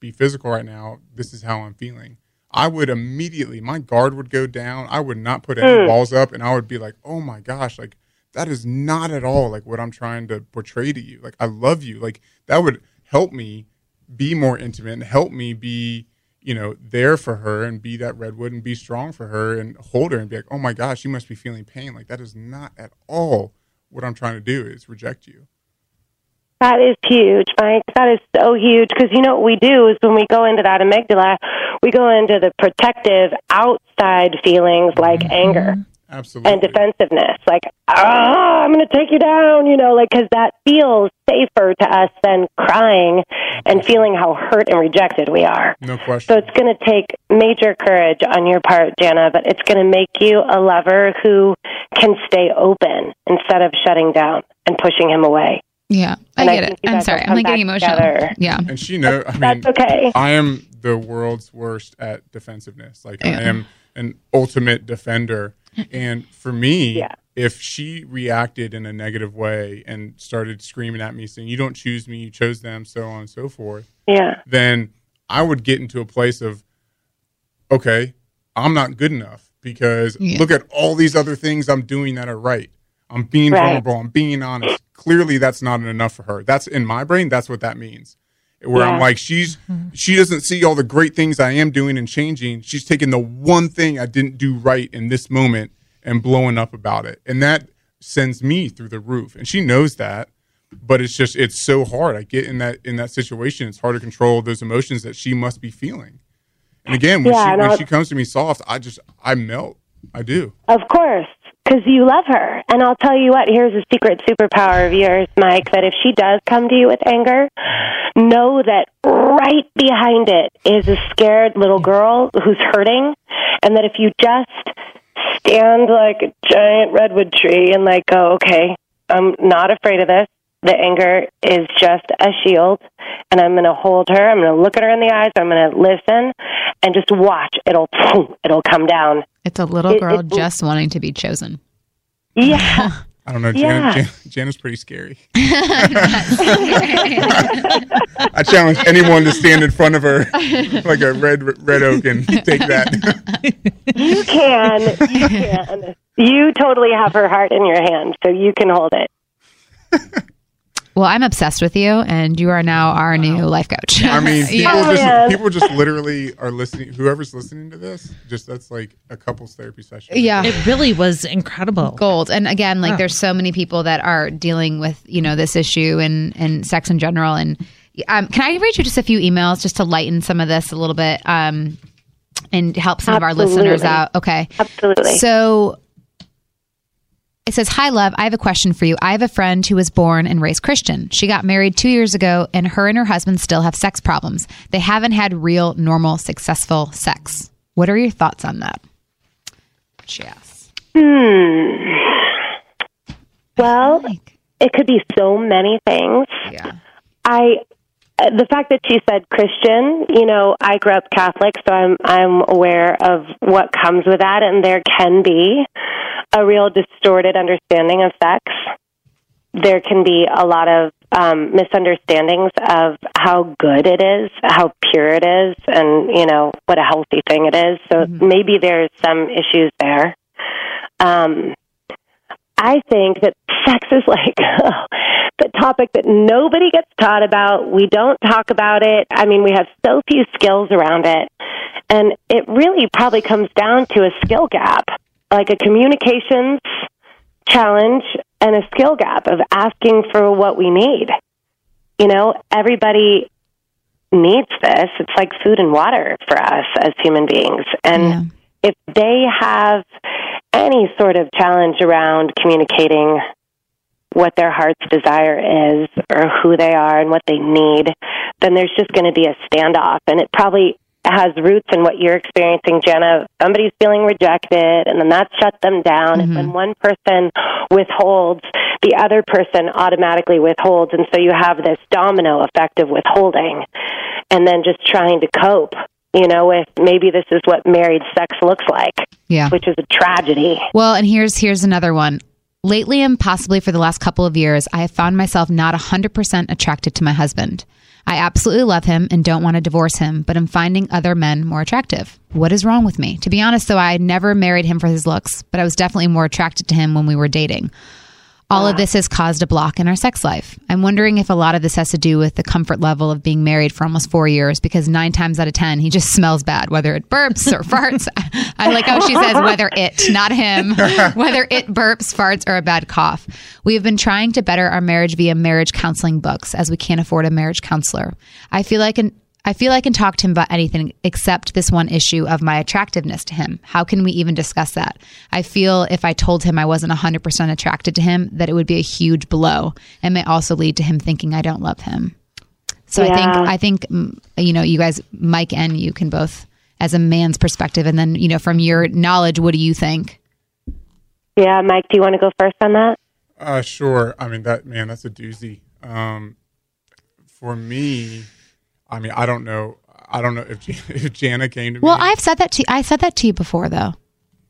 be physical right now, this is how I'm feeling." I would immediately, my guard would go down. I would not put any hmm. walls up, and I would be like, "Oh my gosh, like that is not at all like what I'm trying to portray to you. Like I love you. Like that would help me be more intimate and help me be." You know, there for her and be that redwood and be strong for her and hold her and be like, oh my gosh, you must be feeling pain. Like that is not at all what I'm trying to do is reject you. That is huge, Mike. That is so huge because you know what we do is when we go into that amygdala, we go into the protective outside feelings like anger Absolutely. and defensiveness, like ah, I'm going to take you down, you know, like because that feels safer to us than crying and feeling how hurt and rejected we are. No question. So it's going to take major courage on your part, Jana, but it's going to make you a lover who can stay open instead of shutting down and pushing him away. Yeah, I And get think it. I'm sorry. I'm like getting emotional. together. Yeah. And she know. I mean, That's okay. I am the world's worst at defensiveness. Like I Yeah. am an ultimate defender. And for me, Yeah. if she reacted in a negative way and started screaming at me, saying, "You don't choose me, you chose them," so on and so forth, Yeah. then I would get into a place of, okay, I'm not good enough because Yeah. look at all these other things I'm doing that are right. I'm being Right. vulnerable. I'm being honest. Clearly, that's not enough for her. That's in my brain. That's what that means. Where I'm like, she's she doesn't see all the great things I am doing and changing. She's taking the one thing I didn't do right in this moment and blowing up about it, and that sends me through the roof. And she knows that, but it's just it's so hard. I get in that in that situation. It's hard to control those emotions that she must be feeling. And again, when Yeah, she when she comes to me soft, I just I melt. I do. Of course, because you love her. And I'll tell you what, here's a secret superpower of yours, Mike, that if she does come to you with anger, know that right behind it is a scared little girl who's hurting. And that if you just stand like a giant redwood tree and like go, okay, I'm not afraid of this. The anger is just a shield, and I'm going to hold her. I'm going to look at her in the eyes. I'm going to listen, and just watch. It'll it'll come down. It's a little It- girl it- just wanting to be chosen. Yeah. I don't know. Yeah. Jana, Jan, Jana's pretty scary. I challenge anyone to stand in front of her like a red red oak and take that. You can. You can. You totally have her heart in your hand, so you can hold it. Well, I'm obsessed with you, and you are now our new life coach. I mean, people Oh, just, people just literally are listening. Whoever's listening to this, just that's like a couples therapy session. yeah. It really was incredible. gold and again like there's so many people that are dealing with you know this issue and and sex in general and um, can i read you just a few emails just to lighten some of this a little bit um and help some of our listeners out okay Absolutely. so it says, Hi, love. I have a question for you. I have a friend who was born and raised Christian. She got married two years ago, and her and her husband still have sex problems. They haven't had real, normal, successful sex. What are your thoughts on that? She asks. Hmm. well, Like, it could be so many things. yeah. I the fact that she said Christian, you know, I grew up Catholic, so I'm I'm aware of what comes with that, and there can be a real distorted understanding of sex. There can be a lot of um, misunderstandings of how good it is, how pure it is, and you know what a healthy thing it is. So maybe there's some issues there. Um, I think that sex is like the topic that nobody gets taught about. We don't talk about it. I mean, we have so few skills around it. And it really probably comes down to a skill gap, like a communications challenge and a skill gap of asking for what we need. You know, everybody needs this. It's like food and water for us as human beings. And Yeah. if they have any sort of challenge around communicating what their heart's desire is or who they are and what they need, then there's just going to be a standoff. And it probably has roots in what you're experiencing, Jenna. Somebody's feeling rejected, and then that shuts them down. And when mm-hmm. one person withholds, the other person automatically withholds. And so you have this domino effect of withholding and then just trying to cope. You know, with maybe this is what married sex looks like, Yeah. which is a tragedy. Well, and here's here's another one. Lately and possibly for the last couple of years, I have found myself not 100% attracted to my husband. I absolutely love him and don't want to divorce him, but I'm finding other men more attractive. What is wrong with me? To be honest, though, I never married him for his looks, but I was definitely more attracted to him when we were dating. All of this has caused a block in our sex life. I'm wondering if a lot of this has to do with the comfort level of being married for almost four years because nine times out of 10, he just smells bad, whether it burps or farts. I like how she says, whether it, not him, whether it burps, farts, or a bad cough. We have been trying to better our marriage via marriage counseling books as we can't afford a marriage counselor. I feel like an I feel I can talk to him about anything except this one issue of my attractiveness to him. How can we even discuss that? I feel if I told him I wasn't 100% attracted to him, that it would be a huge blow and may also lead to him thinking I don't love him. So I think, I think, mm, you know, you guys, Mike and you can both, as a man's perspective, and then, you know, from your knowledge, what do you think? Yeah, Mike, do you want to go first on that? Uh, sure. I mean that man, that's a doozy. Um, for me, I mean, I don't know. I don't know if Jan- if Jana came to Well, me. Well, I've said that to I said that to you before, though.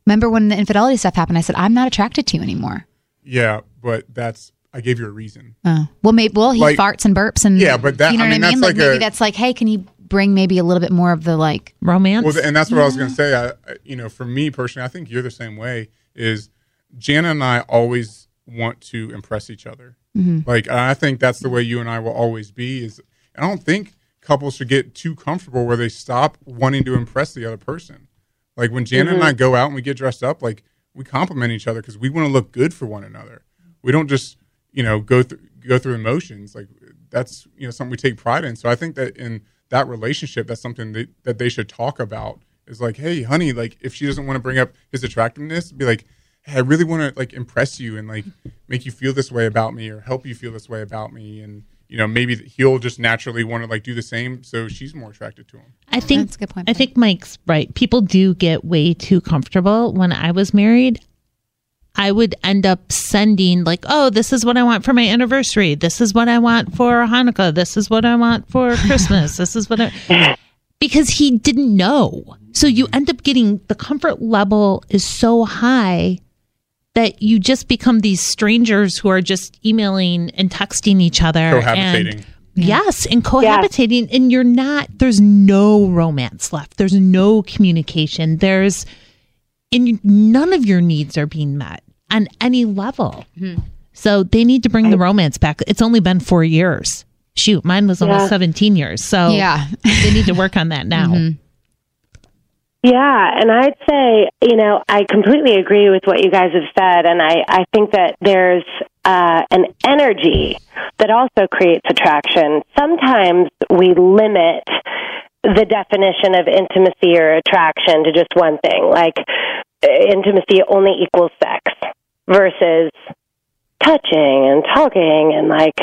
Remember when the infidelity stuff happened? I said I'm not attracted to you anymore. yeah, but that's I gave you a reason. Oh. Well, maybe well he Like- farts and burps and Yeah, but that- you know I what I mean, mean. that's Like, like maybe that's like, hey, can you bring maybe a little bit more of the like? Romance. Well, and that's what I was going to say. I, I- you know, for me personally, I think you're the same way. Is Jana and I always want to impress each other. Mm-hmm. Like I think that's the way you and I will always be. Is I don't think couples should get too comfortable where they stop wanting to impress the other person. Like when Jana and I mm-hmm. go out and we get dressed up, like we compliment each other because we want to look good for one another. We don't just you know go through go through emotions. Like that's you know something we take pride in. So I think that in that relationship, that's something that, that they should talk about. Is like, hey, honey, like if she doesn't want to bring up his attractiveness, be like, hey, I really want to like impress you and like make you feel this way about me or help you feel this way about me, and you know maybe he'll just naturally want to like do the same, so she's more attracted to him. I think That's a good point, I think Mike's right. People do get way too comfortable. When I was married, I would end up sending like, "Oh, this is what I want for my anniversary. This is what I want for Hanukkah. This is what I want for Christmas. this is what I." Because he didn't know. So you end up getting the comfort level is so high that you just become these strangers who are just emailing and texting each other Cohabitating. and Yes, and cohabitating, and you're not. There's no romance left. There's no communication. There's, and none of your needs are being met on any level. Mm-hmm. So they need to bring the romance back. It's only been four years. Shoot, mine was almost Yeah. 17 years. So Yeah. they need to work on that now. Mm-hmm. Yeah, and I'd say, you know, I completely agree with what you guys have said, and I, I think that there's uh, an energy that also creates attraction. Sometimes we limit the definition of intimacy or attraction to just one thing, like uh, intimacy only equals sex versus touching and talking and like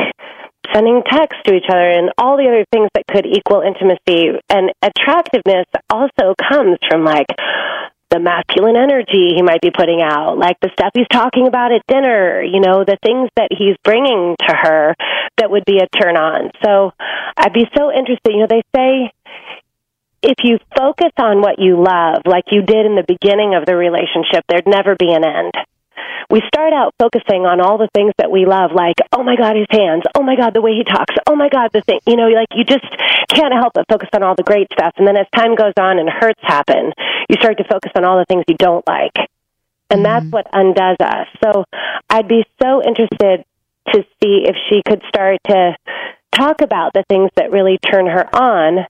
sending text to each other and all the other things that could equal intimacy and attractiveness also comes from like the masculine energy he might be putting out like the stuff he's talking about at dinner you know the things that he's bringing to her that would be a turn on. So i'd be so interested you know they say if you focus on what you love like you did in the beginning of the relationship there'd never be an end we start out focusing on all the things that we love, like, oh my God, his hands, oh my God, the way he talks, oh my God, the thing, you know, like you just can't help but focus on all the great stuff. And then as time goes on and hurts happen, you start to focus on all the things you don't like. And that's mm-hmm. what undoes us. So I'd be so interested to see if she could start to talk about the things that really turn her on.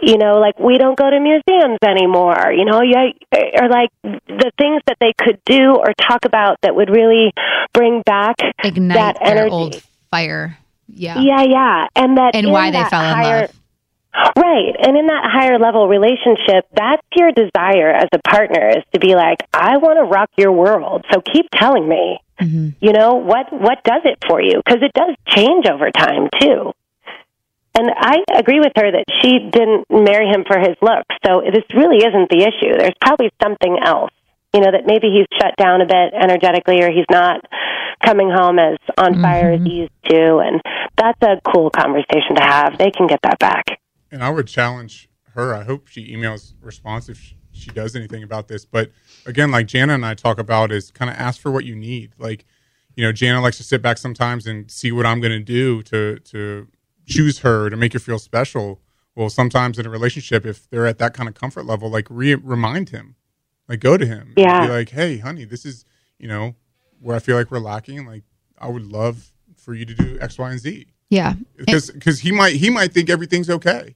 You know, like we don't go to museums anymore, you know, yeah, or like the things that they could do or talk about that would really bring back Ignite that energy. old fire. Yeah. Yeah, yeah. And that And why they that fell in love. Right. And in that higher level relationship, that's your desire as a partner is to be like, I want to rock your world. So keep telling me. Mm-hmm. You know, what what does it for you? Because it does change over time too. And I agree with her that she didn't marry him for his looks. So this really isn't the issue. There's probably something else. You know, that maybe he's shut down a bit energetically or he's not coming home as on fire as mm-hmm. he used to. And that's a cool conversation to have. They can get that back. And I would challenge her. I hope she emails response if she, she does anything about this. But again, like Jana and I talk about, is kind of ask for what you need. Like, you know, Jana likes to sit back sometimes and see what I'm going to do to to choose her to make her feel special. Well, sometimes in a relationship, if they're at that kind of comfort level, like re- remind him, like go to him, and Yeah. be like, hey, honey, this is you know where I feel like we're lacking. Like, I would love for you to do X, Y, and Z Yeah. because because he might he might think everything's okay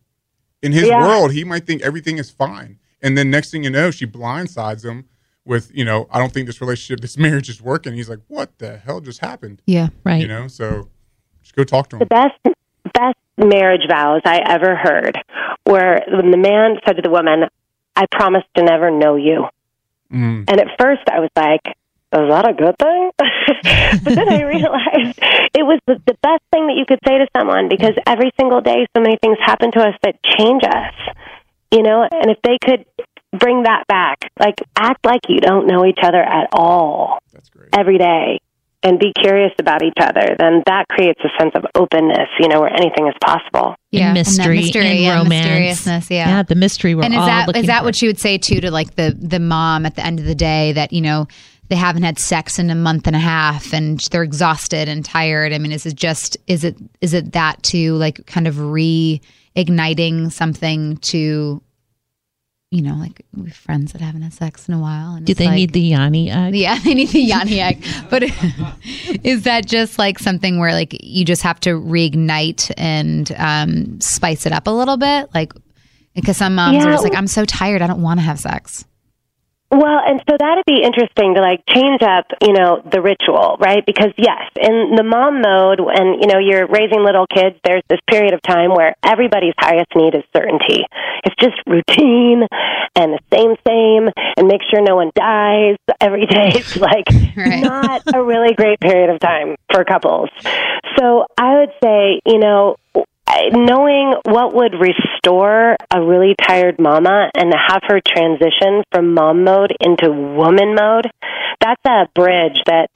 in his Yeah. world he might think everything is fine and then next thing you know she blindsides him with you know i don't think this relationship this marriage is working he's like what the hell just happened Yeah. Right. you know so just go talk to the him best best marriage vows I ever heard were when the man said to the woman, "I promise to never know you." Mm. And at first, I was like, "Is that a good thing?" but then I realized it was the, the best thing that you could say to someone because every single day, so many things happen to us that change us. You know, and if they could bring that back, like act like you don't know each other at all that's great every day and be curious about each other, then that creates a sense of openness, you know, where anything is possible. Yeah. and that mystery, mystery and yeah, romance. mysteriousness. Yeah. yeah, the mystery. We're and is all that looking is that for. what you would say too to like the the mom at the end of the day that you know they haven't had sex in a month and a half and they're exhausted and tired i mean is it just is it is it that to like kind of reigniting something to you know like we have friends that haven't had sex in a while and Do they like- need the yoni egg? yeah, they need the yoni egg. But is that just like something where like you just have to reignite and um, spice it up a little bit? Like, because some moms are just like, I'm so tired, I don't want to have sex. Well, and so that'd be interesting to like change up, you know, the ritual, right? Because yes, in the mom mode, when you know you're raising little kids, there's this period of time where everybody's highest need is certainty. It's just routine and the same, same, and make sure no one dies every day. It's like Right. not a really great period of time for couples. So I would say, you know, knowing what would restore a really tired mama and have her transition from mom mode into woman mode, that's a bridge that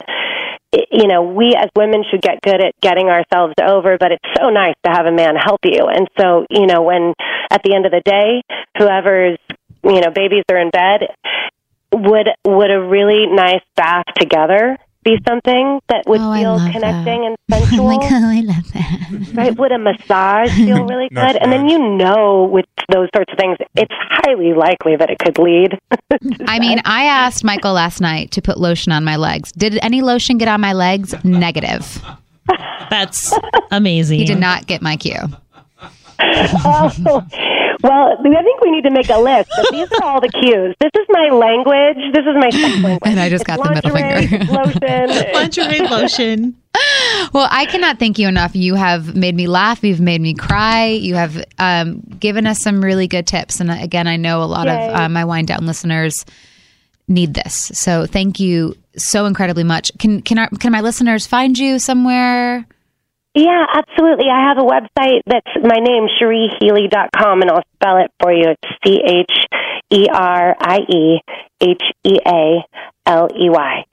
you know we as women should get good at getting ourselves over but it's so nice to have a man help you. And so you know when at the end of the day whoever's you know babies are in bed would would a really nice bath together be something that would Oh, feel love connecting and I'm sensual like, oh, I love that. right? Would a massage feel really Nice good? And then you know, with those sorts of things, it's highly likely that it could lead. I mean, I asked Michael last night to put lotion on my legs. Did any lotion get on my legs? Negative. That's amazing. He did not get my cue. oh, well, I think we need to make a list. But these are all the cues. This is my language. This is my sex language. And I just It's got the middle finger. lotion. Lingerie lotion. Well, I cannot thank you enough. You have made me laugh. You've made me cry. You have um, given us some really good tips. And again, I know a lot Yay. of uh, my Whine Down listeners need this. So thank you so incredibly much. Can can our, can my listeners find you somewhere? Yeah, absolutely. I have a website that's my name, CherieHealey.com, and I'll spell it for you. It's C H E R I E H E A L E Y.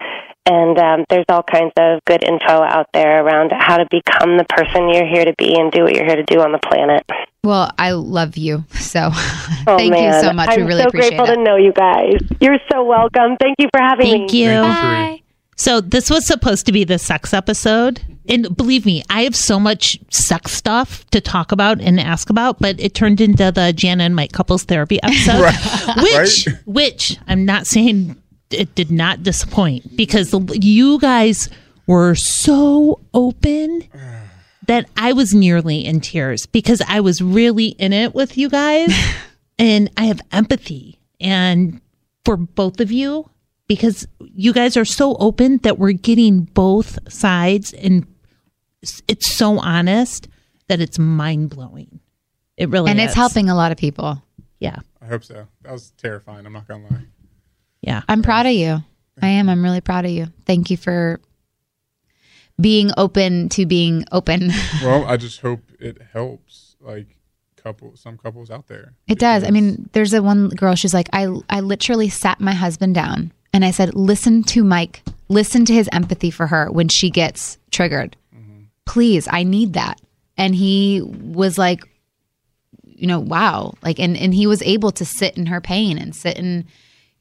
And um, there's all kinds of good info out there around how to become the person you're here to be and do what you're here to do on the planet. Well, I love you. So Oh, thank man. you so much. I'm we really so appreciate grateful it. to know you guys. You're so welcome. Thank you for having Thank me. you. Thank you, Bye. So this was supposed to be the sex episode. And believe me, I have so much sex stuff to talk about and ask about, but it turned into the Jana and Mike couples therapy episode, which Right. which I'm not saying it did not disappoint because you guys were so open that I was nearly in tears because I was really in it with you guys and I have empathy and for both of you because you guys are so open that we're getting both sides and it's- it's so honest that it's mind blowing. It really and is. it's helping a lot of people. Yeah. I hope so. That was terrifying. I'm not gonna lie. Yeah. I'm proud of you. I am. I'm really proud of you. Thank you for being open to being open. Well, I just hope it helps. Like couple, some couples out there. It does. I mean, there's a one girl. She's like, I I literally sat my husband down and I said, listen to Mike. Listen to his empathy for her when she gets triggered. Please, I need that. And he was like, you know, wow. Like, and and he was able to sit in her pain and sit in,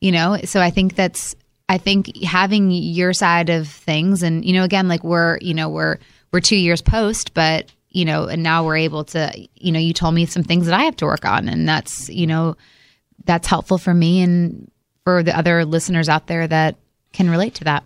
you know. So I think that's. I think having your side of things, and you know, again, like we're, you know, we're we're two years post, but you know, and now we're able to, you know, you told me some things that I have to work on, and that's, you know, that's helpful for me and for the other listeners out there that can relate to that.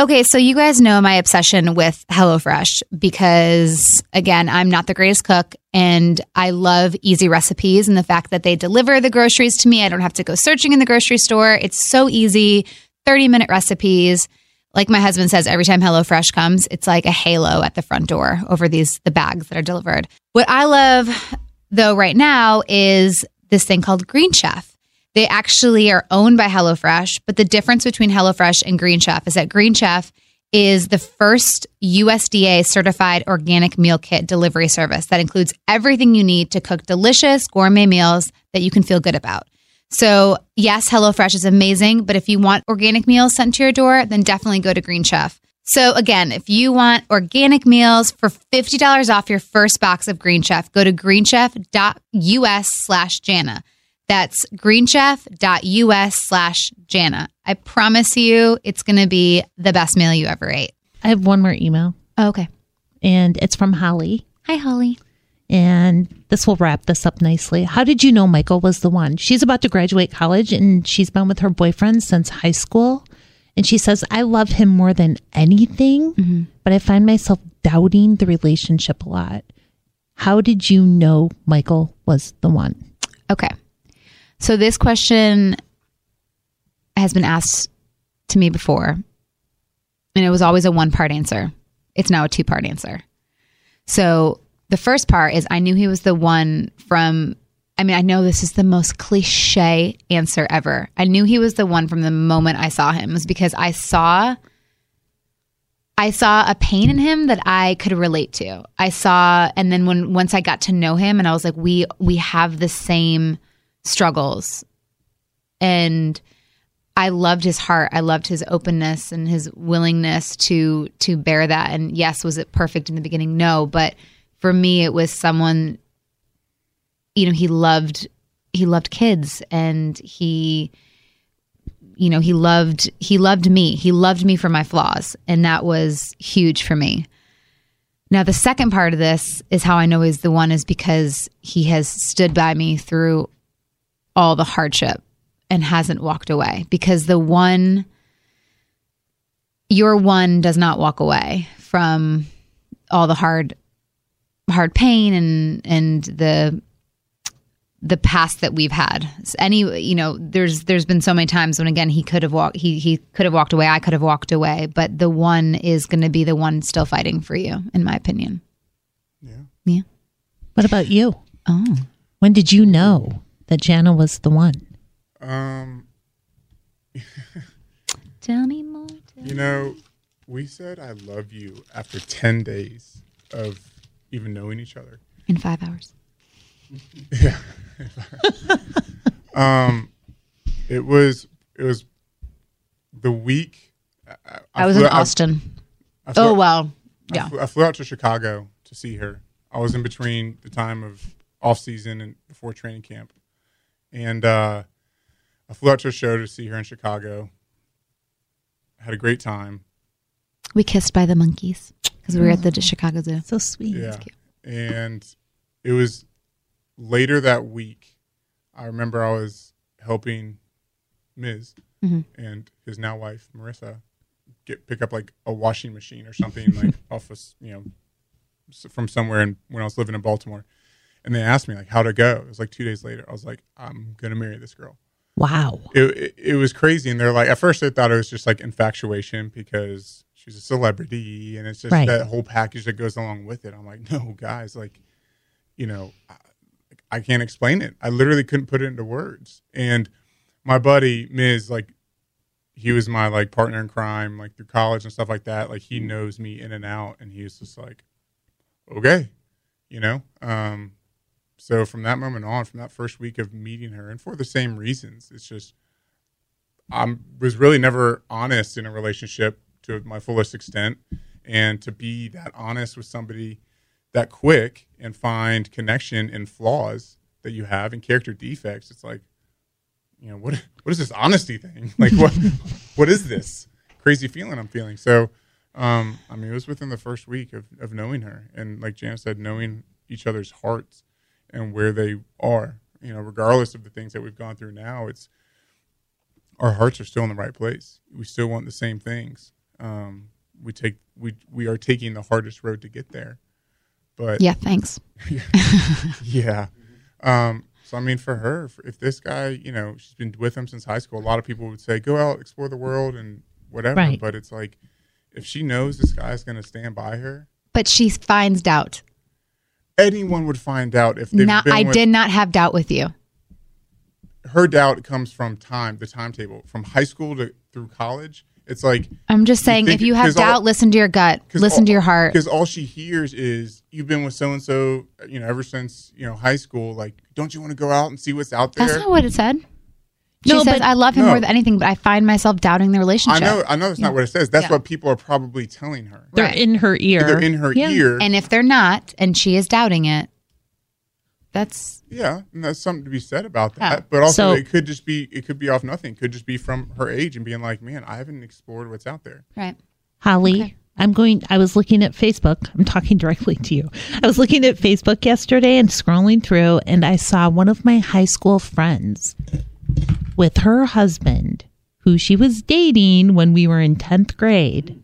Okay, so you guys know my obsession with HelloFresh because, again, I'm not the greatest cook and I love easy recipes and the fact that they deliver the groceries to me. I don't have to go searching in the grocery store. It's so easy 30 minute recipes. Like my husband says, every time HelloFresh comes, it's like a halo at the front door over these the bags that are delivered. What I love though right now is this thing called Green Chef. They actually are owned by HelloFresh, but the difference between HelloFresh and Green Chef is that Green Chef is the first USDA certified organic meal kit delivery service that includes everything you need to cook delicious gourmet meals that you can feel good about. So, yes, HelloFresh is amazing, but if you want organic meals sent to your door, then definitely go to Green Chef. So, again, if you want organic meals for $50 off your first box of Green Chef, go to greenchef.us slash Jana. That's greenchef.us slash Jana. I promise you it's going to be the best meal you ever ate. I have one more email, Oh, okay. and it's from Holly. Hi, Holly. And this will wrap this up nicely. How did you know Michael was the one? She's about to graduate college and she's been with her boyfriend since high school. And she says, I love him more than anything, mm-hmm. but I find myself doubting the relationship a lot. How did you know Michael was the one? Okay. So this question has been asked to me before, and it was always a one part answer. It's now a two part answer. So the first part is I knew he was the one from, I mean, I know this is the most cliche answer ever. I knew he was the one from the moment I saw him, it was because I saw. I saw a pain in him that I could relate to. I saw, and then when once I got to know him, and I was like, we we have the same struggles, and I loved his heart. I loved his openness and his willingness to to bear that. And yes, was it perfect in the beginning? No, but for me, it was someone. You know, he loved he loved kids, and he you know he loved he loved me he loved me for my flaws and that was huge for me now the second part of this is how i know he's the one is because he has stood by me through all the hardship and hasn't walked away because the one your one does not walk away from all the hard hard pain and and the the past that we've had. Any, you know, there's there's been so many times when again he could have walked he he could have walked away. I could have walked away, but the one is going to be the one still fighting for you, in my opinion. Yeah. Yeah. What about you? Oh, When did you know that Jana was the one? Um, tell me more. tell you know, we said I love you after 10 days of even knowing each other. in five hours. Um, it was it was the week I, I, was flew- in Austin. I flew- oh well, I yeah. flew, I flew out to Chicago to see her. I was in between the time of off season and before training camp, and uh, I flew out to a show to see her in Chicago. Had a great time. We kissed by the monkeys because we were at the Chicago Zoo. So sweet. Yeah, and it was later that week. I remember I was helping Miz and his now wife Marissa get pick up like a washing machine or something like off of you know from somewhere in, when I was living in Baltimore, and they asked me like how to go. It was like two days later. I was like, I'm gonna marry this girl. Wow. It, it, it was crazy, and they're like, at first they thought it was just like infatuation because she's a celebrity, and it's just Right. that whole package that goes along with it. I'm like, no, guys, like, you know, I, I can't explain it. I literally couldn't put it into words. And my buddy Miz, like, he was my like partner in crime, like through college and stuff like that. Like, he knows me in and out, and he was just like, okay, you know. Um, so from that moment on, from that first week of meeting her, and for the same reasons, it's just I was really never honest in a relationship to my fullest extent, and to be that honest with somebody that quick and find connection in flaws that you have and character defects, it's like, you know, what what is this honesty thing? Like what what is this crazy feeling I'm feeling? So, um, I mean, it was within the first week of of knowing her, and like Janice said, knowing each other's hearts and where they are. You know, regardless of the things that we've gone through now, it's our hearts are still in the right place. We still want the same things. Um, we take we we are taking the hardest road to get there. But Yeah, thanks. yeah. Um, so I mean, for her, if- this guy, you know, she's been with him since high school. A lot of people would say, "Go out, explore the world, and whatever." Right. But it's like, if she knows this guy's going to stand by her, But she finds doubt. Anyone would find out if they've Not, I with- did not have doubt with you. Her doubt comes from time, the timetable, from high school to through college. It's like I'm just saying, think- if you have 'cause all- doubt, listen to your gut, listen all- to your heart. Because all she hears is you've been with so and so, you know, ever since you know high school. Like, don't you want to go out and see what's out there? That's not what it said. She No, says, but- "I love him No. more than anything, but I find myself doubting the relationship. I relationship." know, I know, that's not what it says. That's Yeah. what people are probably telling her. They're Right. in her ear. They're in her Yeah. ear. And if they're not, and she is doubting it, that's yeah, and that's something to be said about that. Yeah. But also, So- it could just be, it could be off nothing. It could just be from her age and being like, man, I haven't explored what's out there. right. Holly, Okay. I'm going, I was looking at Facebook. I'm talking directly to you. I was looking at Facebook yesterday and scrolling through, and I saw one of my high school friends with her husband, who she was dating when we were in 10th grade,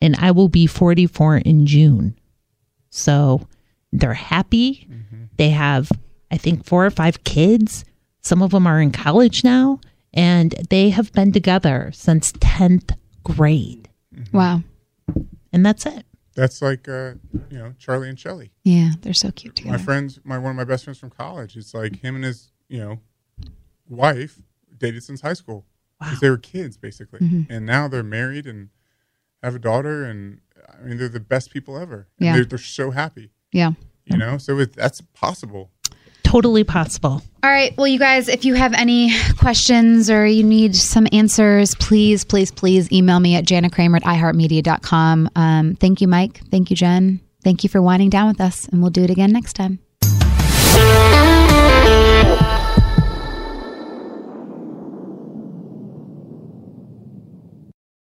and I will be 44 in June. So they're happy. They have, I think, four or five kids. Some of them are in college now, and they have been together since 10th grade. Wow. And that's it. That's like, uh, you know, Charlie and Shelly. Yeah, they're so cute together. My together. friends, my one of my best friends from college. It's like him and his, you know, wife dated since high school because they were kids basically, Mm-hmm. and now they're married and have a daughter, and I mean they're the best people ever. Yeah. they're, they're so happy, yeah. you know. So it, that's possible. Totally possible. All right. Well, you guys, if you have any questions or you need some answers, please, please, please email me at janakramer at iheartmedia.com. Um, thank you, Mike. Thank you, Jen. Thank you for winding down with us, and we'll do it again next time.